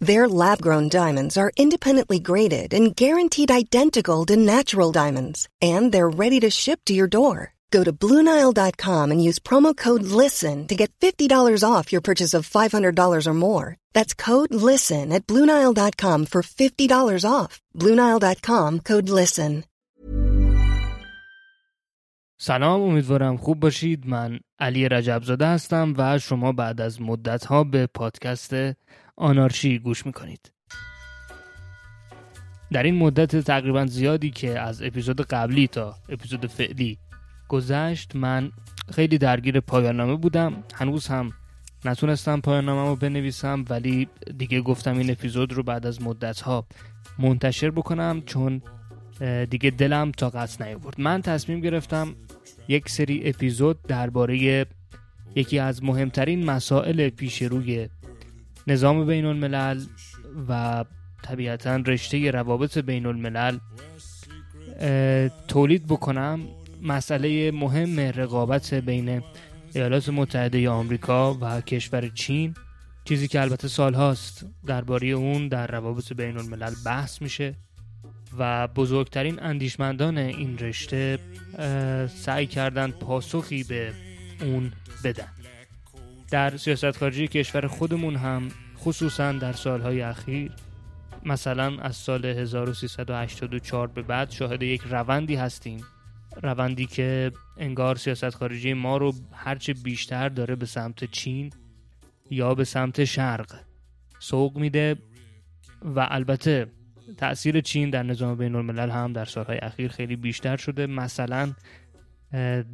Their lab grown diamonds are independently graded and guaranteed identical to natural diamonds, and they're ready to ship to your door. Go to Bluenile.com and use promo code LISTEN to get $50 off your purchase of $500 or more. That's code LISTEN at Bluenile.com for $50 off. Bluenile.com code LISTEN. سلام امیدوارم خوب باشید من علی رجبزاده هستم و شما بعد از مدت ها به پادکست آنارشی گوش می‌کنید. در این مدت تقریبا زیادی که از اپیزود قبلی تا اپیزود فعلی گذشت من خیلی درگیر پایان بودم. هنوز هم نتونستم پایان رو بنویسم ولی دیگه گفتم این اپیزود رو بعد از مدت ها منتشر بکنم چون دیگه دلم طاقت نیاورد. من تصمیم گرفتم یک سری اپیزود درباره یکی از مهمترین مسائل پیش روی نظام بین الملل و طبیعتا رشته روابط بین الملل تولید بکنم مسئله مهم رقابت بین ایالات متحده آمریکا و کشور چین. چیزی که البته سال هاست درباره اون در روابط بین الملل بحث میشه و بزرگترین اندیشمندان این رشته سعی کردند پاسخی به اون بدن. در سیاست خارجی کشور خودمون هم خصوصا در سالهای اخیر. مثلا از سال 1384 به بعد شاهد یک روندی هستیم. روندی که انگار سیاست خارجی ما رو هرچه بیشتر داره به سمت چین یا به سمت شرق سوق میده و البته تاثیر چین در نظام بین الملل هم در سالهای اخیر خیلی بیشتر شده. مثلا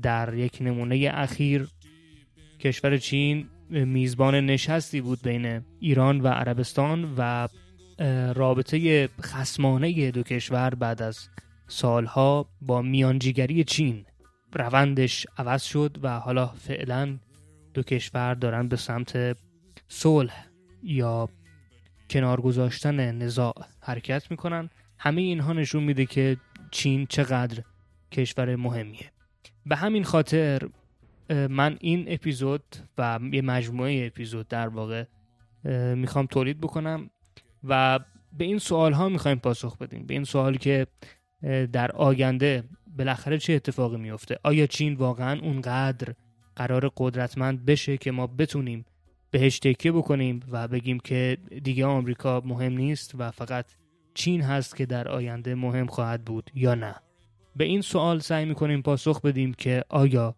در یک نمونه اخیر کشور چین میزبان نشستی بود بین ایران و عربستان و رابطه خسمانه دو کشور بعد از سالها با میانجیگری چین. روندش عوض شد و حالا فعلا دو کشور دارن به سمت صلح یا کنار گذاشتن نزاع حرکت می‌کنن. همه اینها نشون میده که چین چقدر کشور مهمیه. به همین خاطر من این اپیزود و یه مجموعه اپیزود در واقع می‌خوام تولید بکنم و به این سوال ها می‌خوایم پاسخ بدیم. به این سوالی که در آینده بالاخره چه اتفاقی میفته آیا چین واقعا اونقدر قرار قدرتمند بشه که ما بتونیم بهش تکیه بکنیم و بگیم که دیگه آمریکا مهم نیست و فقط چین هست که در آینده مهم خواهد بود یا نه؟ به این سوال سعی می‌کنیم پاسخ بدیم که آیا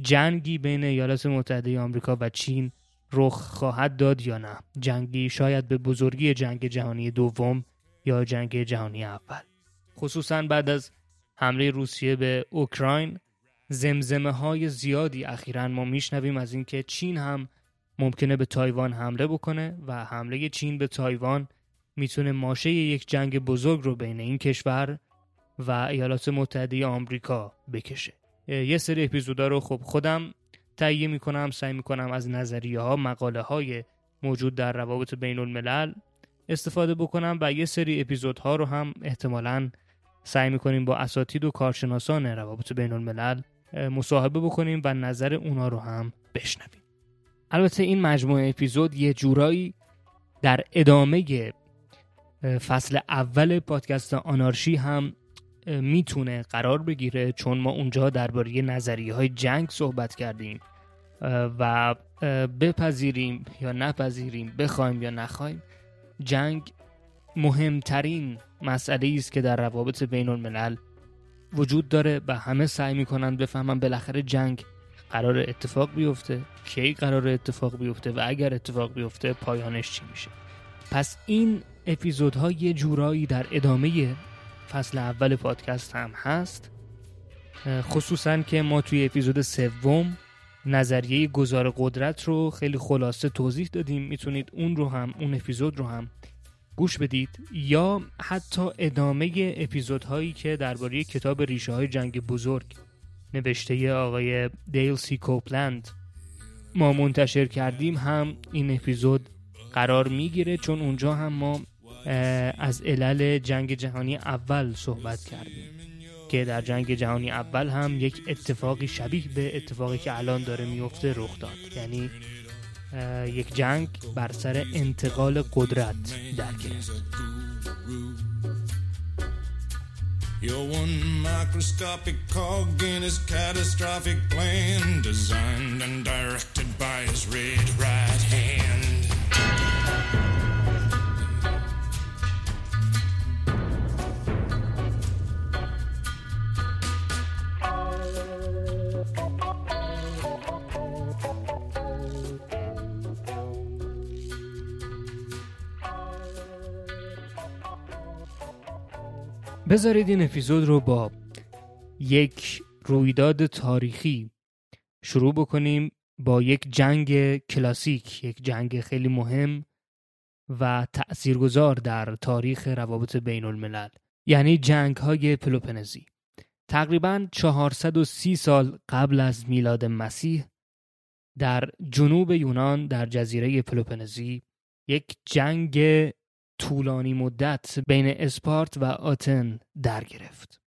جنگی بین ایالات متحده آمریکا و چین رخ خواهد داد یا نه؟ جنگی شاید به بزرگی جنگ جهانی دوم یا جنگ جهانی اول. خصوصا بعد از حمله روسیه به اوکراین زمزمه های زیادی اخیرا ما میشنویم از اینکه چین هم ممکنه به تایوان حمله بکنه و حمله چین به تایوان می‌تونه ماشه یک جنگ بزرگ رو بین این کشور و ایالات متحده آمریکا بکشه. یه سری اپیزودا رو خب خودم تهیه می‌کنم سعی می‌کنم از نظریه ها مقاله های موجود در روابط بین الملل استفاده بکنم و یه سری اپیزودها رو هم احتمالا سعی می‌کنیم با اساتید و کارشناسان روابط بین الملل مصاحبه بکنیم و نظر اونا رو هم بشنویم. البته این مجموعه اپیزود یه جورایی در ادامه فصل اول پادکست آنارشی هم می‌تونه قرار بگیره چون ما اونجا درباره نظریه های جنگ صحبت کردیم و بپذیریم یا نپذیریم بخوایم یا نخوایم جنگ مهمترین مسئله است که در روابط بین الملل وجود داره و همه سعی می‌کنن بفهمن بالاخره جنگ قرار اتفاق بیفته کی قرار اتفاق بیفته و اگر اتفاق بیفته پایانش چی میشه. پس این اپیزودها یه جورایی در ادامه فصل اول پادکست هم هست. خصوصا که ما توی اپیزود سوم نظریه گذار قدرت رو خیلی خلاصه توضیح دادیم. می‌تونید اون رو هم اون اپیزود رو هم گوش بدید. یا حتی ادامه اپیزودهایی که درباره کتاب ریشه های جنگ بزرگ نوشته آقای دیل سی کوپلند ما منتشر کردیم هم این اپیزود قرار می‌گیره. چون اونجا هم ما از علل جنگ جهانی اول صحبت کردیم که در جنگ جهانی اول هم یک اتفاقی شبیه به اتفاقی که الان داره میفته رخ داد یعنی یک جنگ بر سر انتقال قدرت در گرفت Your one microscopic cog in his catastrophic plan, designed and directed by his red right hand. بذارید این اپیزود رو با یک رویداد تاریخی شروع بکنیم با یک جنگ کلاسیک یک جنگ خیلی مهم و تأثیرگذار در تاریخ روابط بین الملل یعنی جنگ های پلوپنزی. تقریبا 430 سال قبل از میلاد مسیح در جنوب یونان در جزیره پلوپنزی یک جنگ طولانی مدت بین اسپارت و آتن در گرفت.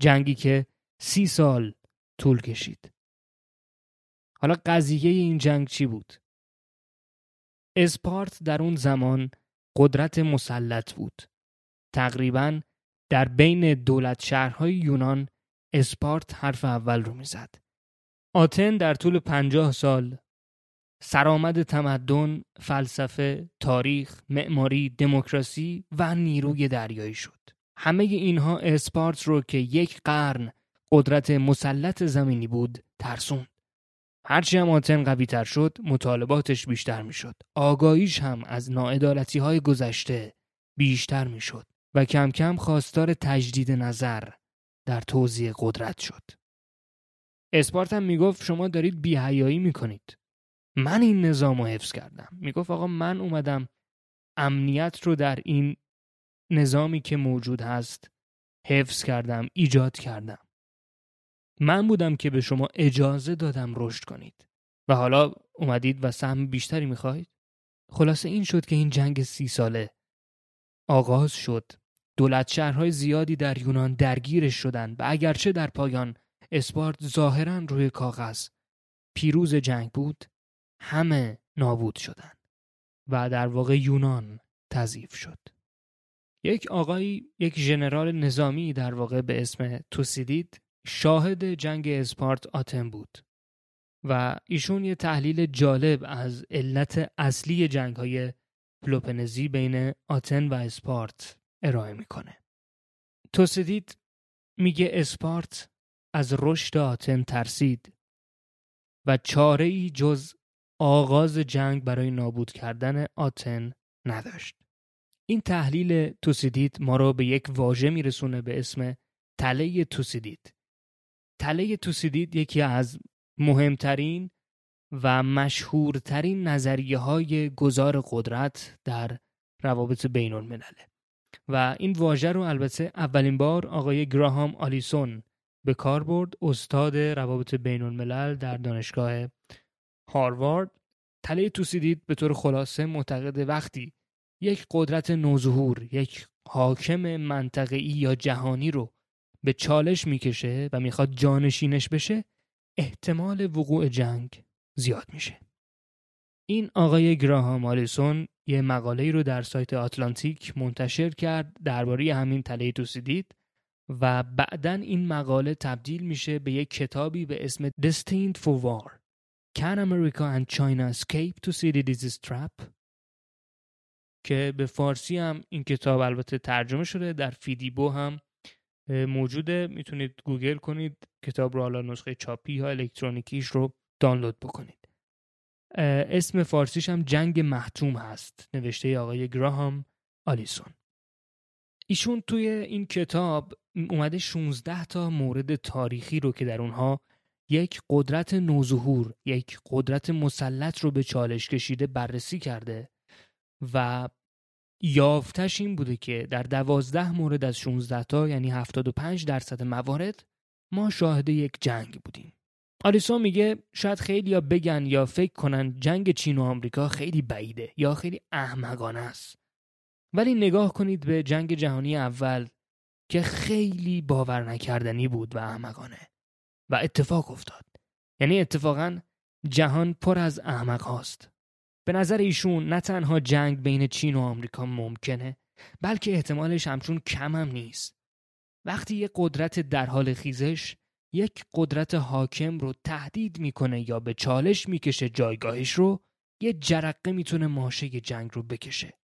جنگی که سی سال طول کشید. حالا قضیه این جنگ چی بود؟ اسپارت در اون زمان قدرت مسلط بود. تقریبا در بین دولت شهرهای یونان اسپارت حرف اول رو می‌زد. آتن در طول پنجاه سال سرآمد تمدن، فلسفه، تاریخ، معماری، دموکراسی و نیروی دریایی شد. همه اینها اسپارت رو که یک قرن قدرت مسلط زمینی بود ترسوند. هرچی هم آتن قوی تر شد مطالباتش بیشتر می شد. آگاهیش هم از ناعدالتی های گذشته بیشتر می شد و کم کم خواستار تجدید نظر در توزیع قدرت شد. اسپارت هم می گفت شما دارید بیهیایی می کنید. من این نظام رو حفظ کردم. می‌گفت آقا من اومدم امنیت رو در این نظامی که موجود هست حفظ کردم ایجاد کردم. من بودم که به شما اجازه دادم رشد کنید. و حالا اومدید و سهم بیشتری می‌خواهید؟ خلاصه این شد که این جنگ سی ساله آغاز شد. دولت شهرهای زیادی در یونان درگیرش شدن و اگرچه در پایان اسپارت ظاهرا روی کاغذ پیروز جنگ بود همه نابود شدند و در واقع یونان تضعیف شد. یک آقایی یک ژنرال نظامی در واقع به اسم توسیدید شاهد جنگ اسپارت آتن بود و ایشون یه تحلیل جالب از علت اصلی جنگ های پلوپنزی بین آتن و اسپارت ارائه می‌کنه. توسیدید میگه اسپارت از رشد آتن ترسید و چاره ای جز آغاز جنگ برای نابود کردن آتن نداشت. این تحلیل توسیدید ما را به یک واژه میرسونه به اسم تله توسیدید. تله توسیدید یکی از مهمترین و مشهورترین نظریه های گذار قدرت در روابط بین الملله. و این واژه رو البته اولین بار آقای گراهام آلیسون به کار برد استاد روابط بین الملل در دانشگاه هاروارد تله توسیدید به طور خلاصه معتقد وقتی یک قدرت نوظهور یک حاکم منطقه‌ای یا جهانی رو به چالش می‌کشه و می‌خواد جانشینش بشه احتمال وقوع جنگ زیاد میشه. این آقای گراهام آلیسون یه مقاله رو در سایت آتلانتیک منتشر کرد درباره همین تله توسیدید و بعدا این مقاله تبدیل میشه به یک کتابی به اسم Destined for War. Can America and China escape to see the disease trap? که به فارسی هم این کتاب البته ترجمه شده در فیدیبو هم موجوده. می‌تونید گوگل کنید کتاب رو حالا نسخه چاپی یا الکترونیکیش رو دانلود بکنید. اسم فارسیش هم جنگ محتوم هست نوشته آقای گراهام آلیسون. ایشون توی این کتاب اومده 16 تا مورد تاریخی رو که در اونها یک قدرت نوظهور یک قدرت مسلط رو به چالش کشیده بررسی کرده و یافتش این بوده که در دوازده مورد از 16 تا یعنی 75 درصد موارد ما شاهد یک جنگ بودیم. آلیسون میگه شاید خیلی یا بگن یا فکر کنن جنگ چین و آمریکا خیلی بعیده یا خیلی احمقانه است. ولی نگاه کنید به جنگ جهانی اول که خیلی باور نکردنی بود و احمقانه. و اتفاق افتاد. یعنی اتفاقا جهان پر از احمق هاست. به نظر ایشون نه تنها جنگ بین چین و آمریکا ممکنه بلکه احتمالش همچون کم هم نیست. وقتی یک قدرت در حال خیزش یک قدرت حاکم رو تهدید می‌کنه یا به چالش می‌کشه جایگاهش رو یه جرقه می‌تونه ماشه جنگ رو بکشه.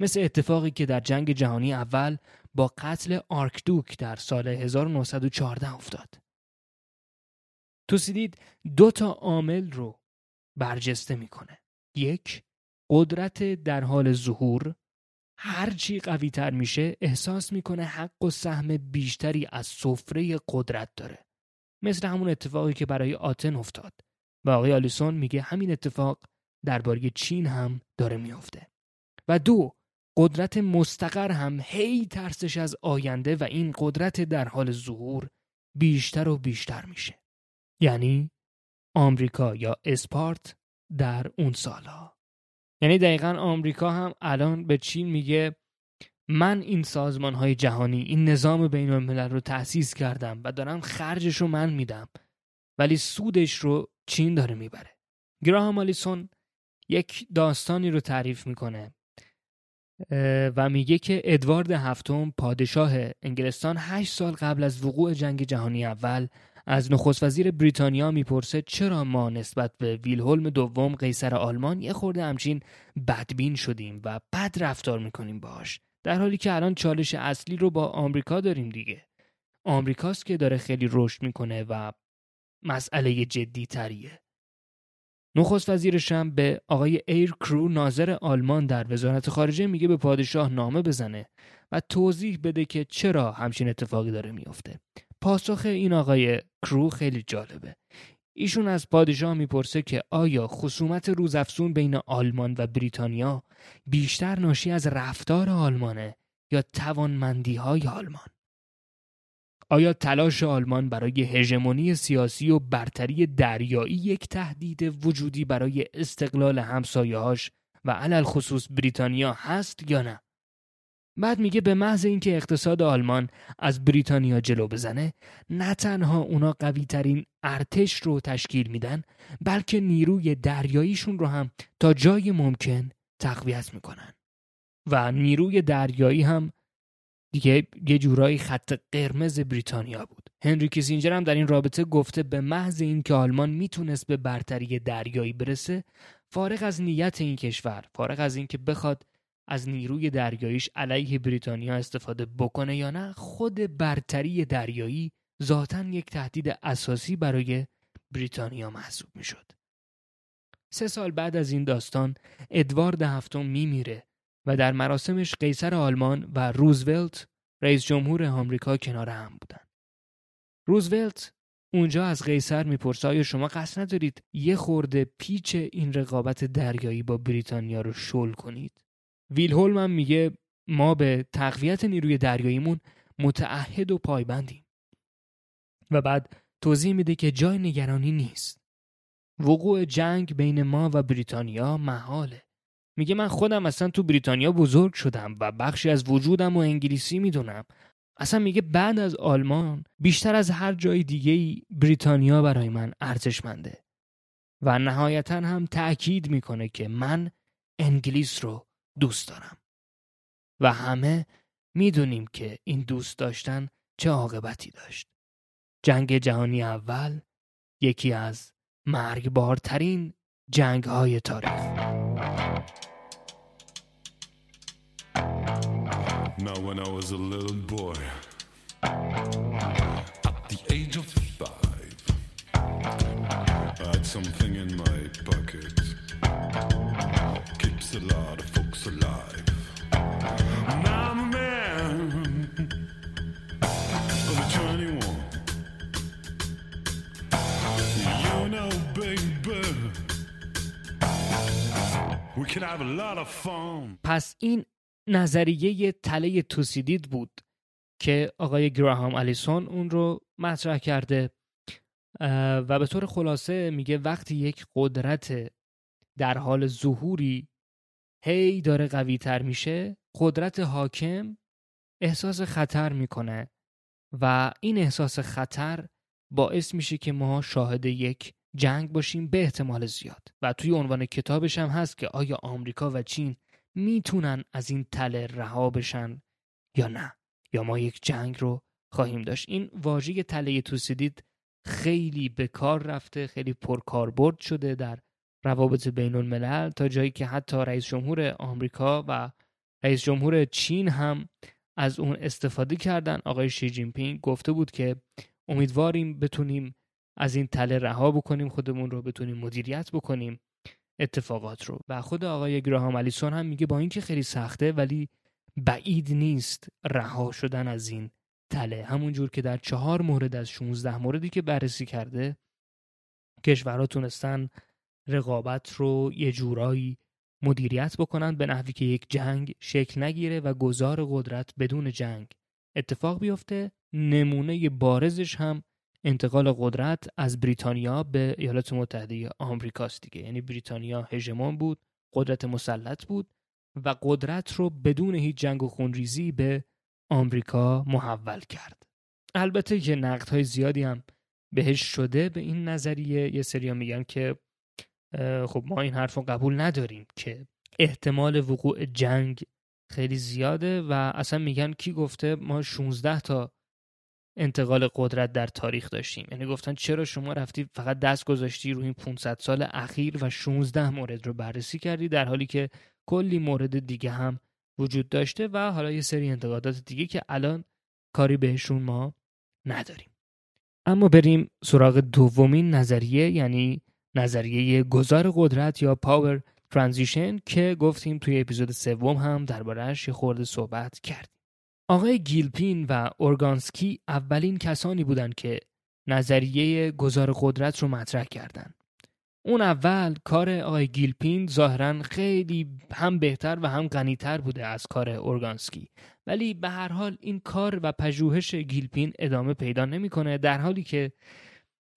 مثل اتفاقی که در جنگ جهانی اول با قتل آرکدوک در سال 1914 افتاد. توسیدید دو تا عامل رو برجسته می‌کنه. یک قدرت در حال ظهور. هرچی قوی تر میشه احساس می‌کنه حق و سهم بیشتری از سفره قدرت داره. مثل همون اتفاقی که برای آتن افتاد و آقای آلیسون میگه همین اتفاق درباره چین هم داره میافته. و دو قدرت مستقر هم هی ترسش از آینده و این قدرت در حال ظهور بیشتر و بیشتر میشه. یعنی آمریکا یا اسپارت در اون سالها یعنی دقیقا آمریکا هم الان به چین میگه؟ من این سازمان های جهانی این نظام بین الملل رو تأسیس کردم و دارم خرجش رو من میدم ولی سودش رو چین داره می‌بره. گراهام آلیسون یک داستانی رو تعریف می‌کنه و میگه که ادوارد هفتم پادشاه انگلستان هشت سال قبل از وقوع جنگ جهانی اول از نخست وزیر بریتانیا می‌پرسه چرا ما نسبت به ویلهلم دوم قیصر آلمان یه خورده همچین بدبین شدیم و بد رفتار می‌کنیم باش در حالی که الان چالش اصلی رو با آمریکا داریم دیگه. آمریکاست که داره خیلی رشد می‌کنه و مسئله جدی تریه نخست وزیرش هم به آقای ایر کرو ناظر آلمان در وزارت خارجه میگه به پادشاه نامه بزنه و توضیح بده که چرا همچین اتفاقی داره میافته. پاسخ این آقای کرو خیلی جالبه ایشون از پادشاه می‌پرسه که آیا خصومت روزافزون بین آلمان و بریتانیا بیشتر ناشی از رفتار آلمانه یا توانمندی های آلمان آیا تلاش آلمان برای هژمونی سیاسی و برتری دریایی یک تهدید وجودی برای استقلال همسایه‌هاش و علل خصوص بریتانیا هست یا نه؟ بعد میگه به محض اینکه اقتصاد آلمان از بریتانیا جلو بزنه نه تنها اونا قوی ترین ارتش رو تشکیل میدن بلکه نیروی دریاییشون رو هم تا جای ممکن تقویت می‌کنن. و نیروی دریایی هم دیگه یه جورایی خط قرمز بریتانیا بود. هنری کیسینجر هم در این رابطه گفته به محض اینکه آلمان می‌تونست به برتری دریایی برسه فارغ از نیت این کشور فارغ از اینکه بخواد از نیروی دریاییش علیه بریتانیا استفاده بکنه یا نه خود برتری دریایی ذاتا یک تهدید اساسی برای بریتانیا محسوب می‌شد. سه سال بعد از این داستان ادوارد هفتم میمیره و در مراسمش قیصر آلمان و روزولت رئیس جمهور آمریکا کنار هم بودن. روزولت اونجا از قیصر می‌پرسه آیا شما قصد ندارید یه خورده پیچ این رقابت دریایی با بریتانیا رو شل کنید؟ ویلهولم هم میگه ما به تقویت نیروی دریاییمون متعهد و پایبندیم. و بعد توضیح میده که جای نگرانی نیست. وقوع جنگ بین ما و بریتانیا محاله. میگه من خودم اصلا تو بریتانیا بزرگ شدم و بخشی از وجودم و انگلیسی می‌دونم. اصلا میگه بعد از آلمان بیشتر از هر جای دیگه بریتانیا برای من ارزشمنده. و نهایتا هم تأکید می‌کنه که من انگلیس رو دوست دارم. و همه می‌دونیم که این دوست داشتن چه عاقبتی داشت. جنگ جهانی اول یکی از مرگبارترین جنگ های تاریخ I had something in my pocket. Keeps a lot of folks alive. Now I'm a man of 21. You know, baby, we can have a lot of fun. پس این نظریه تله توسیدید بود که آقای گراهام الیسون اون رو مطرح کرده و به طور خلاصه میگه وقتی یک قدرت در حال ظهوری هی داره قوی تر میشه قدرت حاکم احساس خطر می‌کنه و این احساس خطر باعث میشه که ما شاهد یک جنگ باشیم به احتمال زیاد. و توی عنوان کتابش هم هست که آیا آمریکا و چین می‌تونن از این تله رها بشن یا نه. یا ما یک جنگ رو خواهیم داشت. این واژه تله توسیدید خیلی به کار رفته خیلی پرکاربرد شده در روابط بین الملل تا جایی که حتی رئیس جمهور آمریکا و رئیس جمهور چین هم از اون استفاده کردن. آقای شی جین پینگ گفته بود که امیدواریم بتونیم از این تله رها بکنیم خودمون رو بتونیم مدیریت بکنیم اتفاقات رو. و خود آقای گراهام الیسون هم میگه با اینکه خیلی سخته ولی بعید نیست رها شدن از این تله. همونجور که در چهار مورد از 16 موردی که بررسی کرده کشورها تونستن رقابت رو یه جورایی مدیریت بکنن به نحوی که یک جنگ شکل نگیره و گذار قدرت بدون جنگ اتفاق بیفته. نمونه بارزش هم انتقال قدرت از بریتانیا به ایالات متحده آمریکاست دیگه. یعنی بریتانیا هژمون بود قدرت مسلط بود و قدرت رو بدون هیچ جنگ و خونریزی به آمریکا محول کرد. البته که نقدهای زیادی هم بهش شده به این نظریه. یه سری میگن که خب ما این حرف رو قبول نداریم که احتمال وقوع جنگ خیلی زیاده و اصلا میگن کی گفته ما 16 تا انتقال قدرت در تاریخ داشتیم. یعنی گفتن چرا شما رفتی فقط دست گذاشتی روی این 500 سال اخیر و 16 مورد رو بررسی کردی در حالی که کلی مورد دیگه هم وجود داشته و حالا یه سری انتقادات دیگه که الان کاری بهشون ما نداریم. اما بریم سراغ دومین نظریه یعنی نظریه گذار قدرت یا پاور ترانزیشن که گفتیم توی اپیزود سوم هم دربارهش یه خورده صحبت کردیم آقای گیلپین و اورگانسکی اولین کسانی بودند که نظریه گذار قدرت رو مطرح کردند. اون اول کار آقای گیلپین ظاهرا خیلی هم بهتر و هم غنیتر بوده از کار اورگانسکی ولی به هر حال این کار و پژوهش گیلپین ادامه پیدا نمی‌کنه در حالی که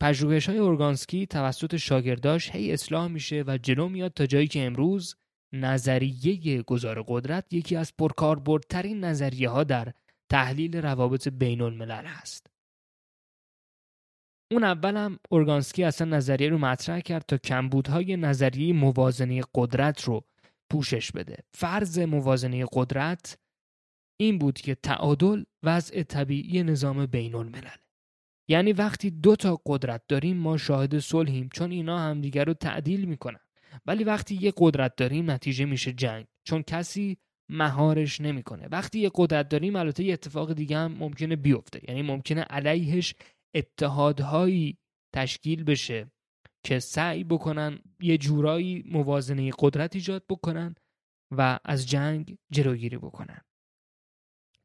پژوهش های اورگانسکی توسط شاگرداش هی اصلاح میشه و جلو میاد تا جایی که امروز نظریه گذار قدرت یکی از پرکاربردترین نظریه ها در تحلیل روابط بین الملل هست. اون اول هم ارگانسکی اصلا نظریه رو مطرح کرد تا کمبودهای نظریه موازنه قدرت رو پوشش بده. فرض موازنه قدرت این بود که تعادل وضع طبیعی نظام بین الملل. یعنی وقتی دو تا قدرت داریم ما شاهد صلحیم چون اینا همدیگر رو تعدیل می‌کنن. ولی وقتی یه قدرت داریم نتیجه میشه جنگ چون کسی مهارش نمی‌کنه. وقتی یه قدرت داریم البته یه اتفاق دیگه هم ممکنه بیفته. یعنی ممکنه علیهش اتحادهایی تشکیل بشه که سعی بکنن یه جورایی موازنه قدرت ایجاد بکنن و از جنگ جلوگیری بکنن.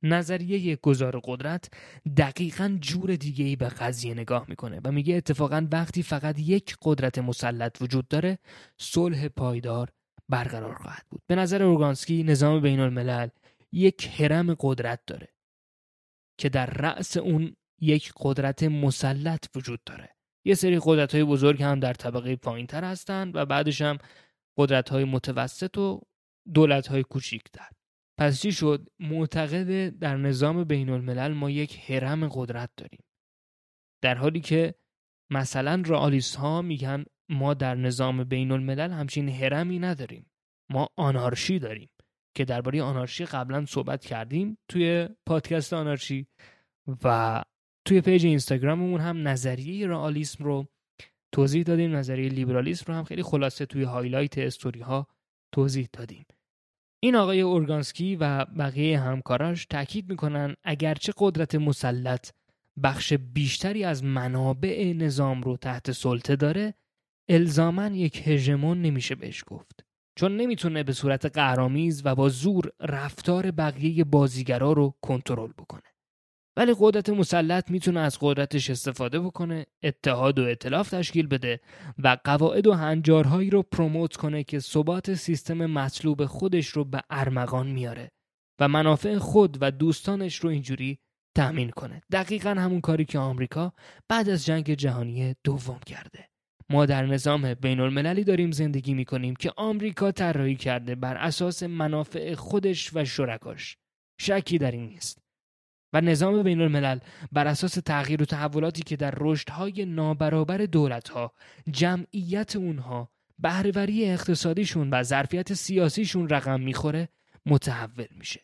نظریه گذار قدرت دقیقا جور دیگه ای به قضیه نگاه می‌کنه و میگه اتفاقا وقتی فقط یک قدرت مسلط وجود داره صلح پایدار برقرار خواهد بود. به نظر اورگانسکی نظام بین الملل یک حرم قدرت داره که در رأس اون یک قدرت مسلط وجود داره. یه سری قدرت های بزرگ هم در طبقه پایین تر هستند و بعدش هم قدرت های متوسط و دولت های کوچیکتر. پس چی شد؟ معتقد در نظام بین الملل ما یک حرم قدرت داریم. در حالی که مثلا رئالیست ها میگن ما در نظام بین الملل همچین حرمی نداریم. ما آنارشی داریم که درباره آنارشی قبلا صحبت کردیم توی پادکست آنارشی و توی page اینستاگراممون هم نظریه رئالیسم رو توضیح دادیم نظریه لیبرالیسم رو هم خیلی خلاصه توی highlight story ها توضیح دادیم. این آقای اورگانسکی و بقیه همکاراش تاکید می‌کنن اگرچه قدرت مسلط بخش بیشتری از منابع نظام رو تحت سلطه داره الزاما یک هژمون نمیشه بهش گفت. چون نمی‌تونه به صورت قهرامیز و با زور رفتار بقیه بازیگرا رو کنترل بکنه. ولی قدرت مسلط می‌تونه از قدرتش استفاده بکنه اتحاد و اطلاف تشکیل بده و قواعد و هنجارهایی رو پروموت کنه که ثبات سیستم مطلوب خودش رو به ارمغان میاره و منافع خود و دوستانش رو اینجوری تأمین کنه. دقیقا همون کاری که آمریکا بعد از جنگ جهانی دوم کرده. ما در نظام بین المللی داریم زندگی می کنیم که آمریکا طراحی کرده بر اساس منافع خودش و شرکاش. شکی در این نیست. و نظام بین الملل بر اساس تغییر و تحولاتی که در رشدهای نابرابر دولتها جمعیت اونها بهرهوری اقتصادیشون و ظرفیت سیاسیشون رقم می‌خوره متحول میشه.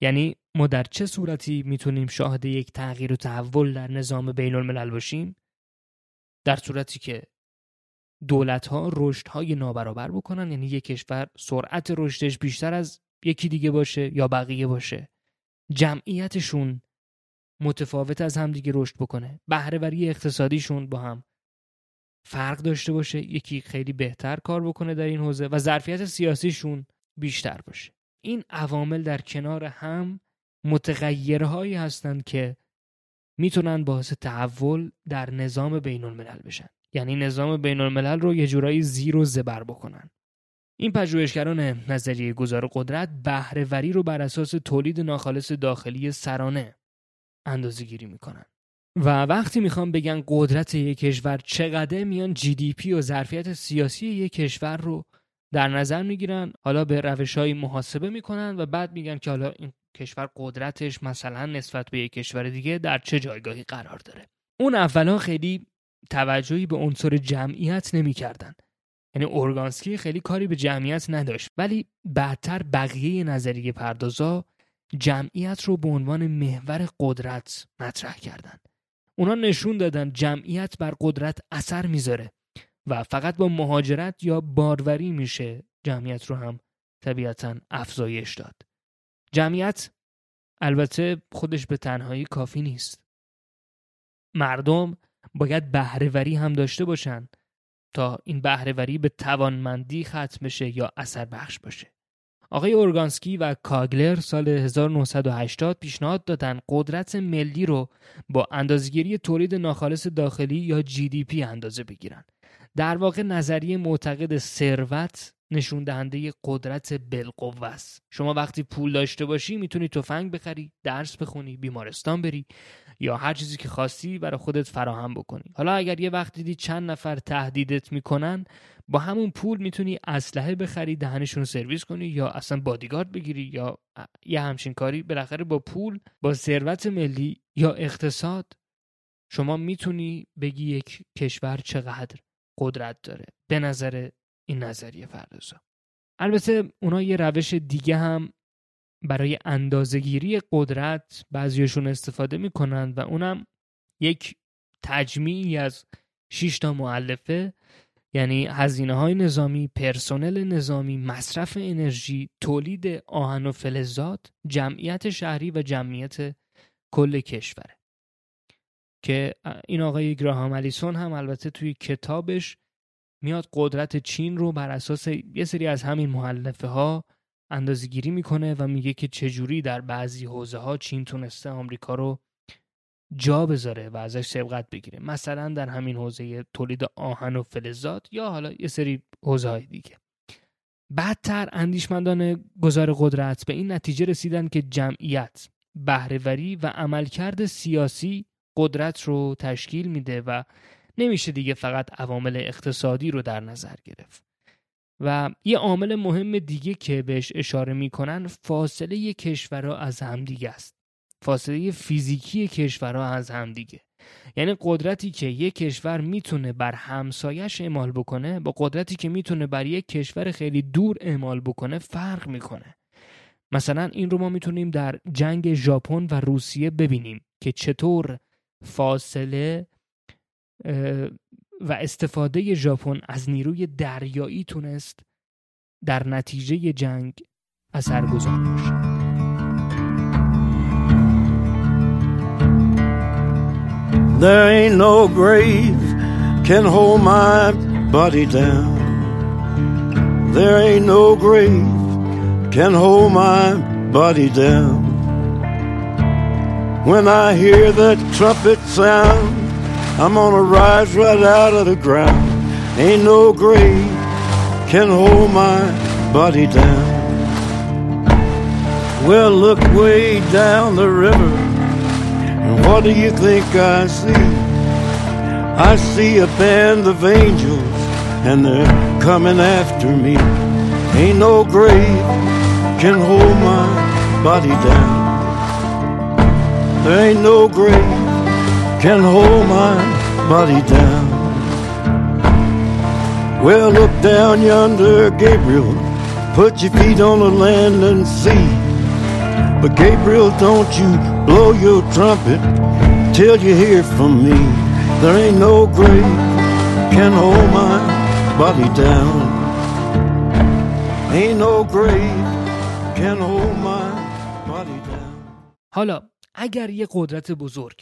یعنی ما در چه صورتی می‌تونیم شاهد یک تغییر و تحول در نظام بین الملل باشیم؟ در صورتی که دولت ها رشد های نابرابر بکنن یعنی یک کشور سرعت رشدش بیشتر از یکی دیگه باشه یا بقیه باشه. جمعیتشون متفاوت از هم دیگه رشد بکنه. بهرهوری اقتصادیشون با هم فرق داشته باشه. یکی خیلی بهتر کار بکنه در این حوزه و ظرفیت سیاسیشون بیشتر باشه. این عوامل در کنار هم متغیرهایی هستند که می‌تونن باعث تحول در نظام بین الملل بشن. یعنی نظام بین الملل رو یه جورایی زیر و زبر بکنن. این پژوهشگران نظریه گذار قدرت بهرهوری رو بر اساس تولید ناخالص داخلی سرانه اندازه گیری می‌کنن. و وقتی می‌خوام بگن قدرت یک کشور چقدر میان جی دی پی و ظرفیت سیاسی یک کشور رو در نظر می‌گیرن حالا به روش های محاسبه می‌کنن و بعد میگن که حالا این کشور قدرتش مثلا نسبت به یک کشور دیگه در چه جایگاهی قرار داره. اون اولا خیلی توجهی به عنصر جمعیت نمی‌کردن. یعنی اورگانسکی خیلی کاری به جمعیت نداشت ولی بعدتر بقیه نظریه پردازا جمعیت رو به عنوان محور قدرت مطرح کردند. اونا نشون دادن جمعیت بر قدرت اثر می‌ذاره و فقط با مهاجرت یا باروری میشه جمعیت رو هم طبیعتا افزایش داد. جمعیت البته خودش به تنهایی کافی نیست. مردم باید بهرهوری هم داشته باشن این بهرهوری به توانمندی ختم بشه یا اثر بخش باشه. آقای اورگانسکی و کاگلر سال 1980 پیشنهاد دادن قدرت ملی رو با اندازگیری تولید ناخالص داخلی یا پی اندازه بگیرن. در واقع نظریه معتقد ثروت نشون دهنده قدرت بالقوه است. شما وقتی پول داشته باشی می‌تونی تفنگ بخری درس بخونی بیمارستان بری یا هر چیزی که خواستی برای خودت فراهم بکنی. حالا اگر یه وقت دیدی چند نفر تهدیدت می‌کنن با همون پول می‌تونی اسلحه بخری دهنشون سرویس کنی یا اصلا بادیگارد بگیری یا یه همچین کاری. بالاخره با پول با ثروت ملی یا اقتصاد شما می‌تونی بگی یک کشور چقدر قدرت داره. به نظر این نظریه پردازا البته اونا یه روش دیگه هم برای اندازهگیری قدرت بعضیشون استفاده می‌کنن و اونم یک تجمیعی از 6 تا معلفه یعنی هزینه های نظامی، پرسنل نظامی، مصرف انرژی، تولید آهن و فلزات، جمعیت شهری و جمعیت کل کشوره. که این آقای گراهام الیسون هم البته توی کتابش میاد قدرت چین رو بر اساس یه سری از همین محلفه ها اندازگیری می‌کنه و میگه که چجوری در بعضی حوزه ها چین تونسته آمریکا رو جا بذاره و ازش سبقت بگیره. مثلا در همین حوزه تولید آهن و فلزات یا حالا یه سری حوزه های دیگه. بعدتر اندیشمندان گذار قدرت به این نتیجه رسیدن که جمعیت بهرهوری و عملکرد سیاسی قدرت رو تشکیل میده و نمیشه دیگه فقط عوامل اقتصادی رو در نظر گرفت. و یه عامل مهم دیگه که بهش اشاره می‌کنن فاصله کشورها از همدیگه است. فاصله فیزیکی کشورها از همدیگه. یعنی قدرتی که یک کشور می‌تونه بر همسایش اعمال بکنه با قدرتی که می‌تونه بر یک کشور خیلی دور اعمال بکنه فرق می‌کنه. مثلا این رو ما می‌تونیم در جنگ ژاپن و روسیه ببینیم که چطور فاصله و استفاده ژاپن از نیروی دریایی تونست در نتیجه جنگ اثرگذار باشد There ain't no grave can hold my body down. There ain't no grave can hold my body down. When I hear that trumpet sound, I'm gonna rise right out of the ground. Ain't no grave can hold my body down. Well, look way down the river, and what do you think I see? I see a band of angels, and they're coming after me. Ain't no grave can hold my body down. There ain't no grave can hold my body down. Well, look down yonder, Gabriel. Put your feet on the land and see. But Gabriel, don't you blow your trumpet till you hear from me. There ain't no grave can hold my body down. Ain't no grave can hold my body down. حالا اگر یه قدرت بزرگ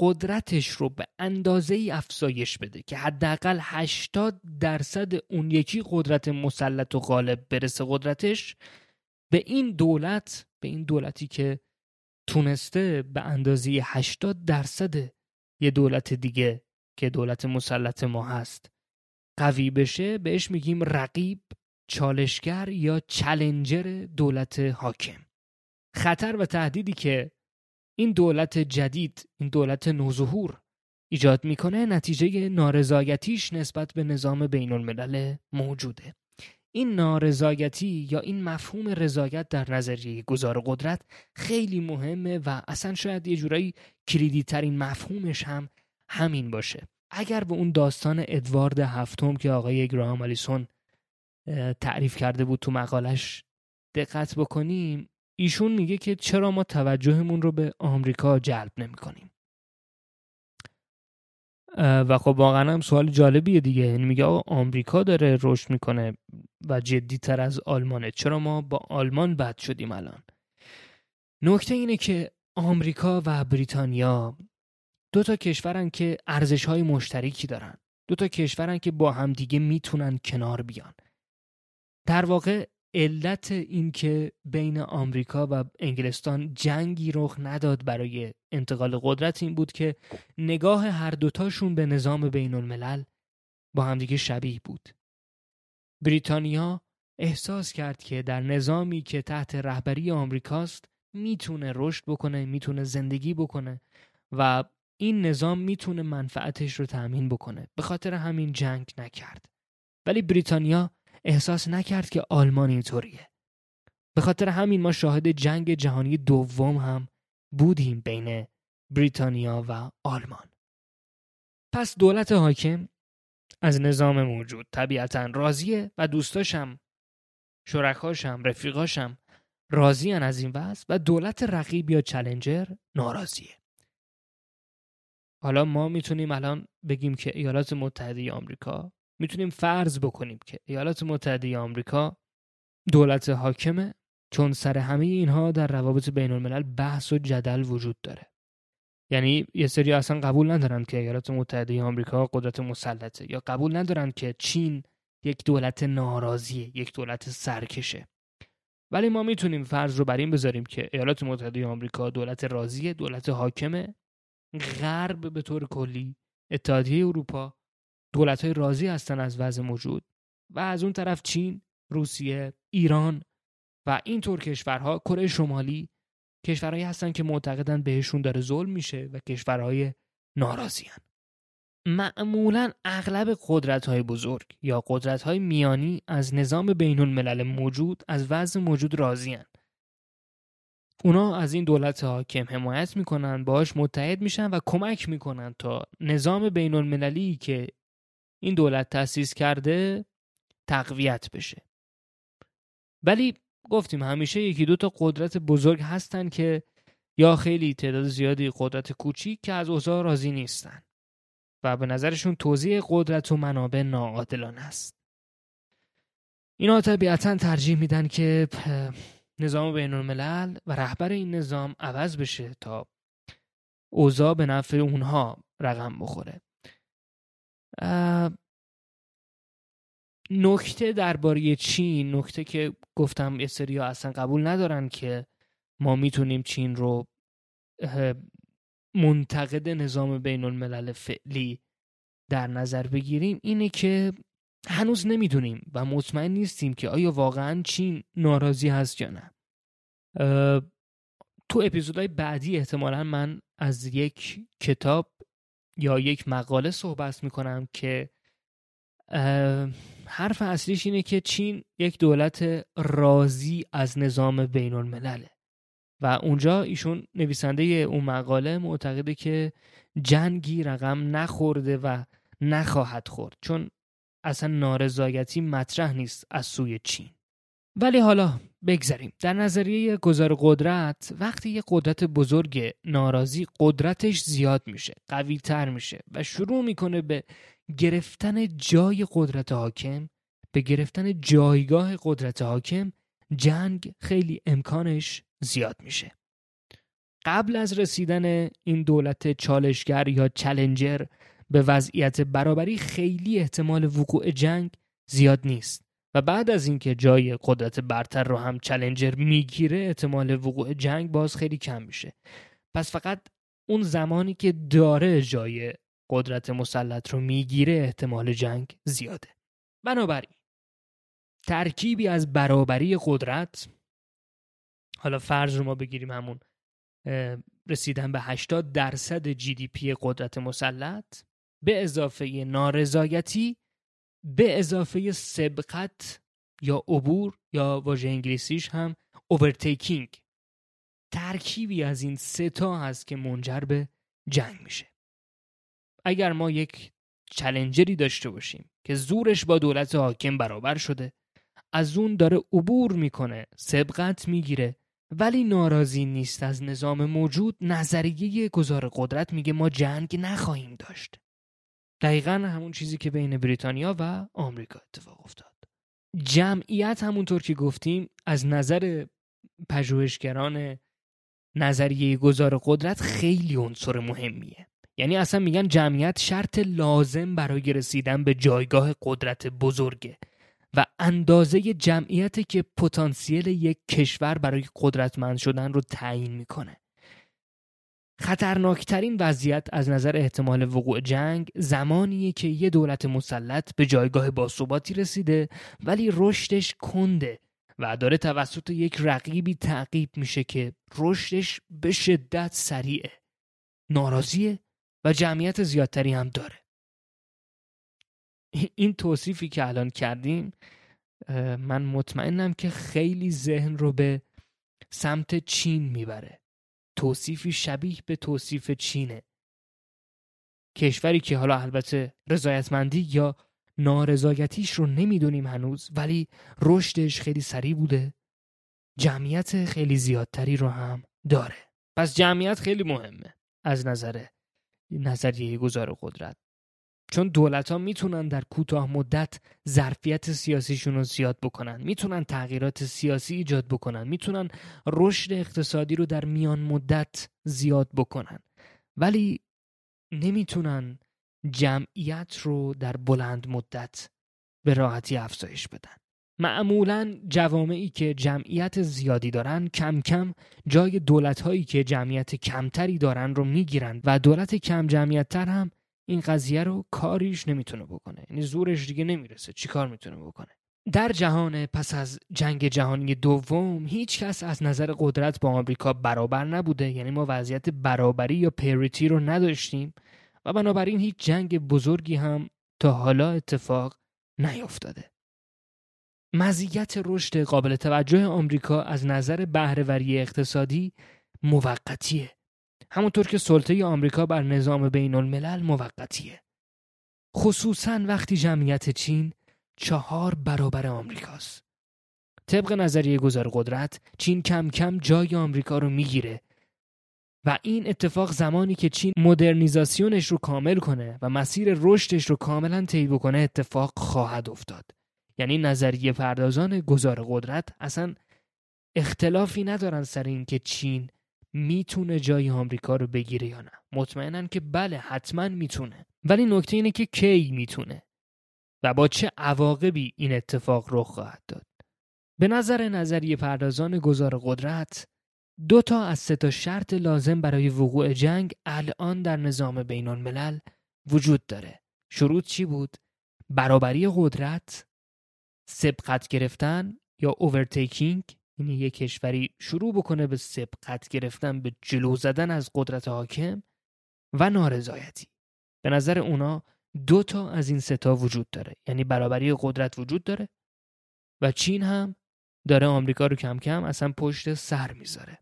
قدرتش رو به اندازه ای افزایش بده که حداقل 80 درصد اون یکی قدرت مسلط و غالب برسه قدرتش به این دولت به این دولتی که تونسته به اندازه 80 درصد یه دولت دیگه که دولت مسلط ما هست قوی بشه بهش میگیم رقیب چالشگر یا چلنجر دولت حاکم. خطر و تهدیدی که این دولت جدید این دولت نوظهور ایجاد می‌کنه نتیجه نارضایتیش نسبت به نظام بین الملل موجوده. این نارضایتی یا این مفهوم رضایت در نظریه گذار قدرت خیلی مهمه و اصلا شاید یه جورایی کلیدی ترین مفهومش هم همین باشه. اگر به اون داستان ادوارد هفتم که آقای گراهام آلیسون تعریف کرده بود تو مقالش دقت بکنیم ایشون میگه که چرا ما توجهمون رو به آمریکا جلب نمی کنیم و خب واقعا هم سوال جالبیه دیگه. یعنی میگه آقا آمریکا داره رشد می‌کنه و جدی تر از آلمانه. چرا ما با آلمان بد شدیم الان؟ نکته اینه که آمریکا و بریتانیا دو تا کشورن که ارزش های مشترکی دارن. دو تا کشورن که با همدیگه می‌تونن کنار بیان. در واقع علت اینکه بین آمریکا و انگلستان جنگی رخ نداد برای انتقال قدرت این بود که نگاه هر دوتاشون به نظام بین الملل با همدیگه شبیه بود. بریتانیا احساس کرد که در نظامی که تحت رهبری آمریکاست می‌تونه رشد بکنه می‌تونه زندگی بکنه و این نظام می‌تونه منفعتش رو تأمین بکنه. به خاطر همین جنگ نکرد. ولی بریتانیا احساس نکرد که آلمان اینطوریه. به خاطر همین ما شاهد جنگ جهانی دوم هم بودیم بین بریتانیا و آلمان. پس دولت حاکم از نظام موجود طبیعتا راضیه و دوستاشم شرکاشم رفیقاشم راضیان از این وضع و دولت رقیب یا چلنجر ناراضیه. حالا ما می‌تونیم الان بگیم که ایالات متحده آمریکا می‌تونیم فرض بکنیم که ایالات متحده آمریکا دولت حاکمه چون سر همه اینها در روابط بین الملل بحث و جدل وجود داره. یعنی یه سری اصلا قبول ندارن که ایالات متحده آمریکا قدرت مسلطه یا قبول ندارن که چین یک دولت ناراضیه یک دولت سرکشه. ولی ما می‌تونیم فرض رو بر این بذاریم که ایالات متحده آمریکا دولت راضیه دولت حاکمه. غرب به طور کلی اتحادیه اروپا دولت های راضی هستن از وضع موجود و از اون طرف چین، روسیه، ایران و اینطور کشورها کره شمالی کشورهایی هستن که معتقدن بهشون داره ظلم میشه و کشورهای ناراضیان معمولا اغلب قدرت های بزرگ یا قدرت های میانی از نظام بین الملل موجود از وضع موجود راضیان اونا از این دولت حاکم حمایت می‌کنن باهاش متحد میشن و کمک می‌کنن تا نظام بین المللی که این دولت تأسیس کرده تقویت بشه. ولی گفتیم همیشه یکی دو تا قدرت بزرگ هستن که یا خیلی تعداد زیادی قدرت کوچیک که از اوضاع راضی نیستن و به نظرشون توضیح قدرت و منابع ناعادلانه است. اینا طبیعتا ترجیح میدن که نظام بین الملل و رهبر این نظام عوض بشه تا اوضاع به نفع اونها رقم بخوره. نکته درباره چین نکته که گفتم یه سری اصلا قبول ندارن که ما می‌تونیم چین رو منتقد نظام بین الملل فعلی در نظر بگیریم اینه که هنوز نمی‌دونیم و مطمئن نیستیم که آیا واقعا چین ناراضی هست یا نه. تو اپیزودهای بعدی احتمالا من از یک کتاب یا یک مقاله صحبت می‌کنم که حرف اصلیش اینه که چین یک دولت راضی از نظام بین الملله و اونجا ایشون نویسنده اون مقاله معتقده که جنگی رقم نخورده و نخواهد خورد چون اصلا نارضایتی مطرح نیست از سوی چین. ولی حالا بگذریم در نظریه گذار قدرت وقتی یه قدرت بزرگ ناراضی قدرتش زیاد میشه قوی تر میشه و شروع می‌کنه به گرفتن جای قدرت حاکم به گرفتن جایگاه قدرت حاکم جنگ خیلی امکانش زیاد میشه. قبل از رسیدن این دولت چالشگر یا چلنجر به وضعیت برابری خیلی احتمال وقوع جنگ زیاد نیست. و بعد از اینکه جای قدرت برتر رو هم چلنجر می‌گیره احتمال وقوع جنگ باز خیلی کم میشه. پس فقط اون زمانی که داره جای قدرت مسلط رو می‌گیره احتمال جنگ زیاده. بنابراین ترکیبی از برابری قدرت حالا فرض رو ما بگیریم همون رسیدن به 80 درصد جی دی پی قدرت مسلط به اضافه نارضایتی به اضافه سبقت یا عبور یا واژه انگلیسیش هم اوورتیکینگ ترکیبی از این سه تا هست که منجر به جنگ میشه. اگر ما یک چلنجری داشته باشیم که زورش با دولت حاکم برابر شده از اون داره عبور می‌کنه سبقت می‌گیره ولی ناراضی نیست از نظام موجود نظریه گذار قدرت میگه ما جنگ نخواهیم داشت. دقیقا همون چیزی که بین بریتانیا و آمریکا اتفاق افتاد. جمعیت همونطور که گفتیم از نظر پژوهشگران نظریه گذار قدرت خیلی عنصر مهمیه. یعنی اصلا میگن جمعیت شرط لازم برای رسیدن به جایگاه قدرت بزرگه و اندازه جمعیت که پتانسیل یک کشور برای قدرتمند شدن رو تعیین می‌کنه. خطرناکترین وضعیت از نظر احتمال وقوع جنگ زمانیه که یه دولت مسلط به جایگاه باثباتی رسیده ولی رشدش کنده و داره توسط یک رقیبی تعقیب میشه که رشدش به شدت سریعه. ناراضیه و جمعیت زیادتری هم داره. این توصیفی که الان کردیم من مطمئنم که خیلی ذهن رو به سمت چین می‌بره. توصیفی شبیه به توصیف چینه. کشوری که حالا البته رضایتمندی یا نارضایتیش رو نمی‌دونیم هنوز ولی رشدش خیلی سریع بوده. جمعیت خیلی زیادتری رو هم داره. پس جمعیت خیلی مهمه از نظر نظریه گذار قدرت. چون دولت ها می‌تونن در کوتاه مدت ظرفیت سیاسیشون رو زیاد بکنن می‌تونن تغییرات سیاسی ایجاد بکنن می‌تونن رشد اقتصادی رو در میان مدت زیاد بکنن. ولی نمی‌تونن جمعیت رو در بلند مدت به راحتی افزایش بدن. معمولا جوامعی که جمعیت زیادی دارن کم کم جای دولت هایی که جمعیت کمتری دارن رو می‌گیرن و دولت کم جمعیت تر هم این قضیه رو کاریش نمی‌تونه بکنه. یعنی زورش دیگه نمی‌رسه چیکار می‌تونه بکنه. در جهان پس از جنگ جهانی دوم هیچ کس از نظر قدرت با آمریکا برابر نبوده. یعنی ما وضعیت برابری یا پریتی رو نداشتیم و بنابراین هیچ جنگ بزرگی هم تا حالا اتفاق نیفتاده. مزیت رشد قابل توجه آمریکا از نظر بهرهوری اقتصادی موقتیه. همونطور که سلطه آمریکا بر نظام بین الملل موقتیه. خصوصا وقتی جمعیت چین چهار برابر آمریکاست. طبق نظریه گذار قدرت چین کم کم جای آمریکا رو می‌گیره و این اتفاق زمانی که چین مدرنیزاسیونش رو کامل کنه و مسیر رشدش رو کاملا طی بکنه اتفاق خواهد افتاد. یعنی نظریه پردازان گذار قدرت اصلا اختلافی ندارن سر اینکه چین می‌تونه جای آمریکا رو بگیره یا نه. مطمئنن که بله حتما می‌تونه. ولی نکته اینه که کی می‌تونه و با چه عواقبی این اتفاق رخ خواهد داد. به نظر نظریه پردازان گذار قدرت دو تا از سه تا شرط لازم برای وقوع جنگ الان در نظام بین الملل وجود داره. شروط چی بود؟ برابری قدرت سبقت گرفتن یا اوورتیکینگ یعنی یک کشوری شروع بکنه به سبقت گرفتن به جلو زدن از قدرت حاکم و نارضایتی. به نظر اونا دو تا از این ستا وجود داره. یعنی برابری قدرت وجود داره و چین هم داره آمریکا رو کم کم اصلا پشت سر می‌ذاره.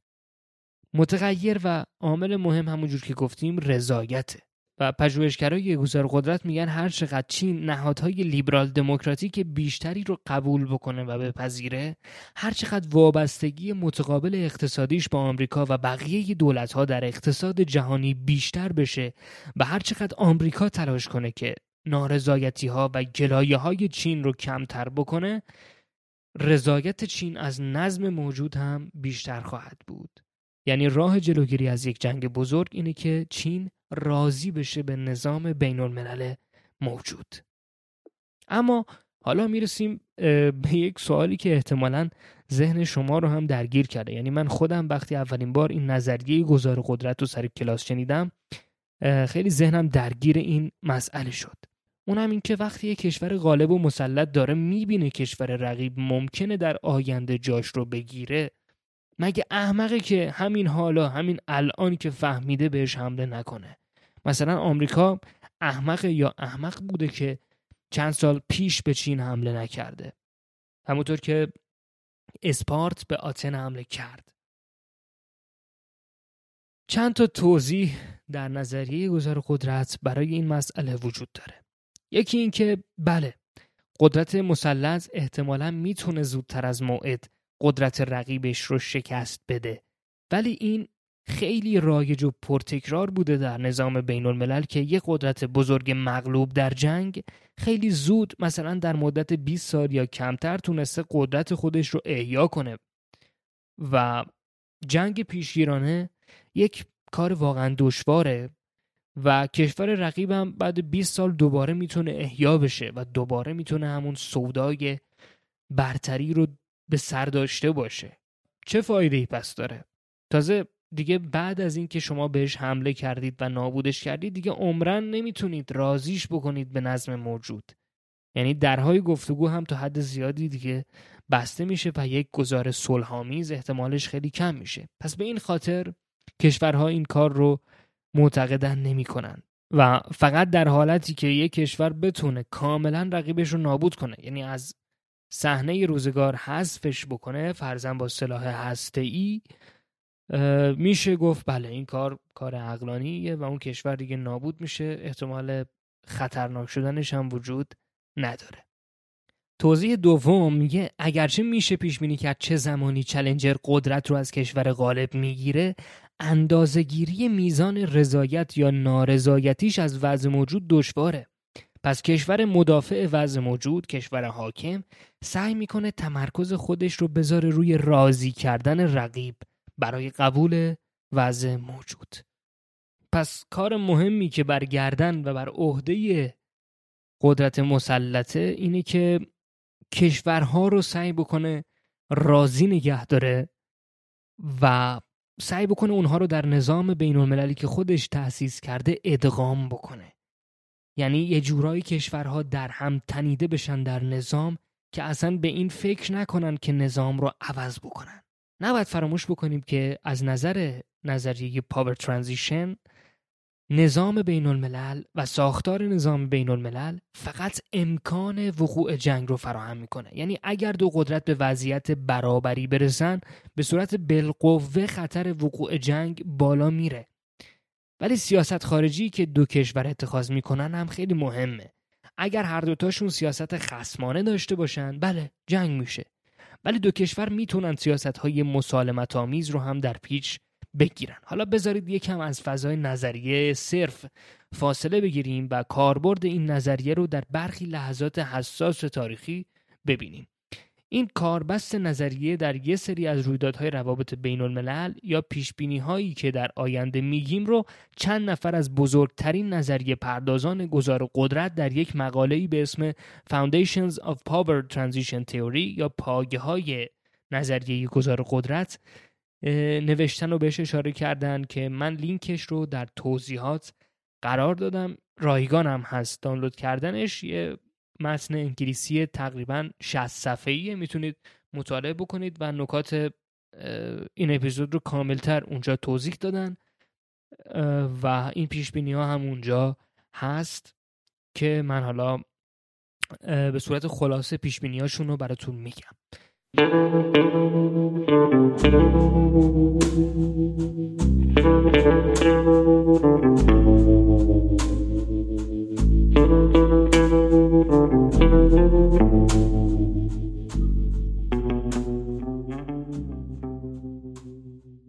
متغیر و عامل مهم همونجور که گفتیم رضایته. و پژوهشگرای گذار قدرت میگن هر چقدر چین نهادهای لیبرال دموکراتیک بیشتری رو قبول بکنه و بپذیره هر چقدر وابستگی متقابل اقتصادیش با آمریکا و بقیه دولتها در اقتصاد جهانی بیشتر بشه و هر چقدر آمریکا تلاش کنه که نارضایتی ها و گلایه های چین رو کمتر بکنه رضایت چین از نظم موجود هم بیشتر خواهد بود. یعنی راه جلوگیری از یک جنگ بزرگ اینه که چین راضی بشه به نظام بین الملل موجود. اما حالا می‌رسیم به یک سوالی که احتمالا ذهن شما رو هم درگیر کرده. یعنی من خودم وقتی اولین بار این نظریه گذار قدرت رو سر کلاس شنیدم خیلی ذهنم درگیر این مسئله شد. اونم این که وقتی یک کشور غالب و مسلط داره می‌بینه کشور رقیب ممکنه در آینده جاش رو بگیره مگه احمقه که همین حالا همین الان که فهمیده بهش حمله نکنه؟ مثلا آمریکا احمق یا احمق بوده که چند سال پیش به چین حمله نکرده. همونطور که اسپارت به آتن حمله کرد. چند تا توضیح در نظریه گذار قدرت برای این مسئله وجود داره. یکی اینکه بله قدرت مسلط احتمالا می‌تونه زودتر از موعد قدرت رقیبش رو شکست بده. ولی این خیلی رایج و پرتکرار بوده در نظام بین الملل که یک قدرت بزرگ مغلوب در جنگ خیلی زود مثلا در مدت 20 سال یا کمتر تونسته قدرت خودش رو احیا کنه. و جنگ پیشگیرانه یک کار واقعا دشواره و کشور رقیبم بعد 20 سال دوباره می‌تونه احیا بشه و دوباره می‌تونه همون سودای برتری رو به سر داشته باشه. چه فایده ای پس داره؟ تازه دیگه بعد از اینکه شما بهش حمله کردید و نابودش کردید دیگه عمرن نمی‌تونید رازیش بکنید به نظم موجود. یعنی درهای گفتگو هم تا حد زیادی دیگه بسته میشه و یک گزار صلحآمیز احتمالش خیلی کم میشه. پس به این خاطر کشورها این کار رو معتقدن نمی‌کنن. و فقط در حالتی که یک کشور بتونه کاملا رقیبش رو نابود کنه یعنی از صحنه روزگار حذفش بکنه فرزن با سلاح هسته ای میشه گفت بله این کار کار عقلانیه و اون کشور دیگه نابود میشه احتمال خطرناک شدنش هم وجود نداره. توضیح دوم میگه اگرچه میشه پیش بینی کرد چه زمانی چلنجر قدرت رو از کشور غالب می‌گیره اندازهگیری میزان رضایت یا نارضایتیش از وضع موجود دشواره. پس کشور مدافع وضع موجود کشور حاکم سعی می‌کنه تمرکز خودش رو بذاره روی راضی کردن رقیب برای قبول وضع موجود. پس کار مهمی که بر گردن و بر عهده قدرت مسلطه اینه که کشورها رو سعی بکنه راضی نگه داره و سعی بکنه اونها رو در نظام بین المللی که خودش تأسیس کرده ادغام بکنه. یعنی یه جورایی کشورها در هم تنیده بشن در نظام که اصلا به این فکر نکنن که نظام رو عوض بکنن. نباید فراموش بکنیم که از نظر نظریه پاور ترانزیشن نظام بین الملل و ساختار نظام بین الملل فقط امکان وقوع جنگ رو فراهم می‌کنه. یعنی اگر دو قدرت به وضعیت برابری برسن به صورت بالقوه خطر وقوع جنگ بالا میره. ولی سیاست خارجی که دو کشور اتخاذ می‌کنن هم خیلی مهمه. اگر هر دوتاشون سیاست خسمانه داشته باشن بله جنگ میشه. ولی دو کشور می‌تونن سیاست های مسالمت آمیز رو هم در پیچ بگیرن. حالا بذارید یکم از فضای نظریه صرف فاصله بگیریم و کاربرد این نظریه رو در برخی لحظات حساس تاریخی ببینیم. این کاربست نظریه در یه سری از رویدادهای روابط بین الملل یا پیش هایی که در آینده میگیم رو چند نفر از بزرگترین نظریه پردازان گذار قدرت در یک مقاله‌ای به اسم Foundations of Power Transition Theory یا پاگه های نظریه گذار قدرت نوشتن و بهش اشاره کردن که من لینکش رو در توضیحات قرار دادم. رایگانم هست. دانلود کردنش یه متن انگلیسی تقریبا 60 صفحه‌ایه. می‌تونید مطالعه بکنید و نکات این اپیزود رو کاملتر اونجا توضیح دادن. و این پیش بینی ها هم اونجا هست که من حالا به صورت خلاصه پیش بینی هاشون رو براتون میگم.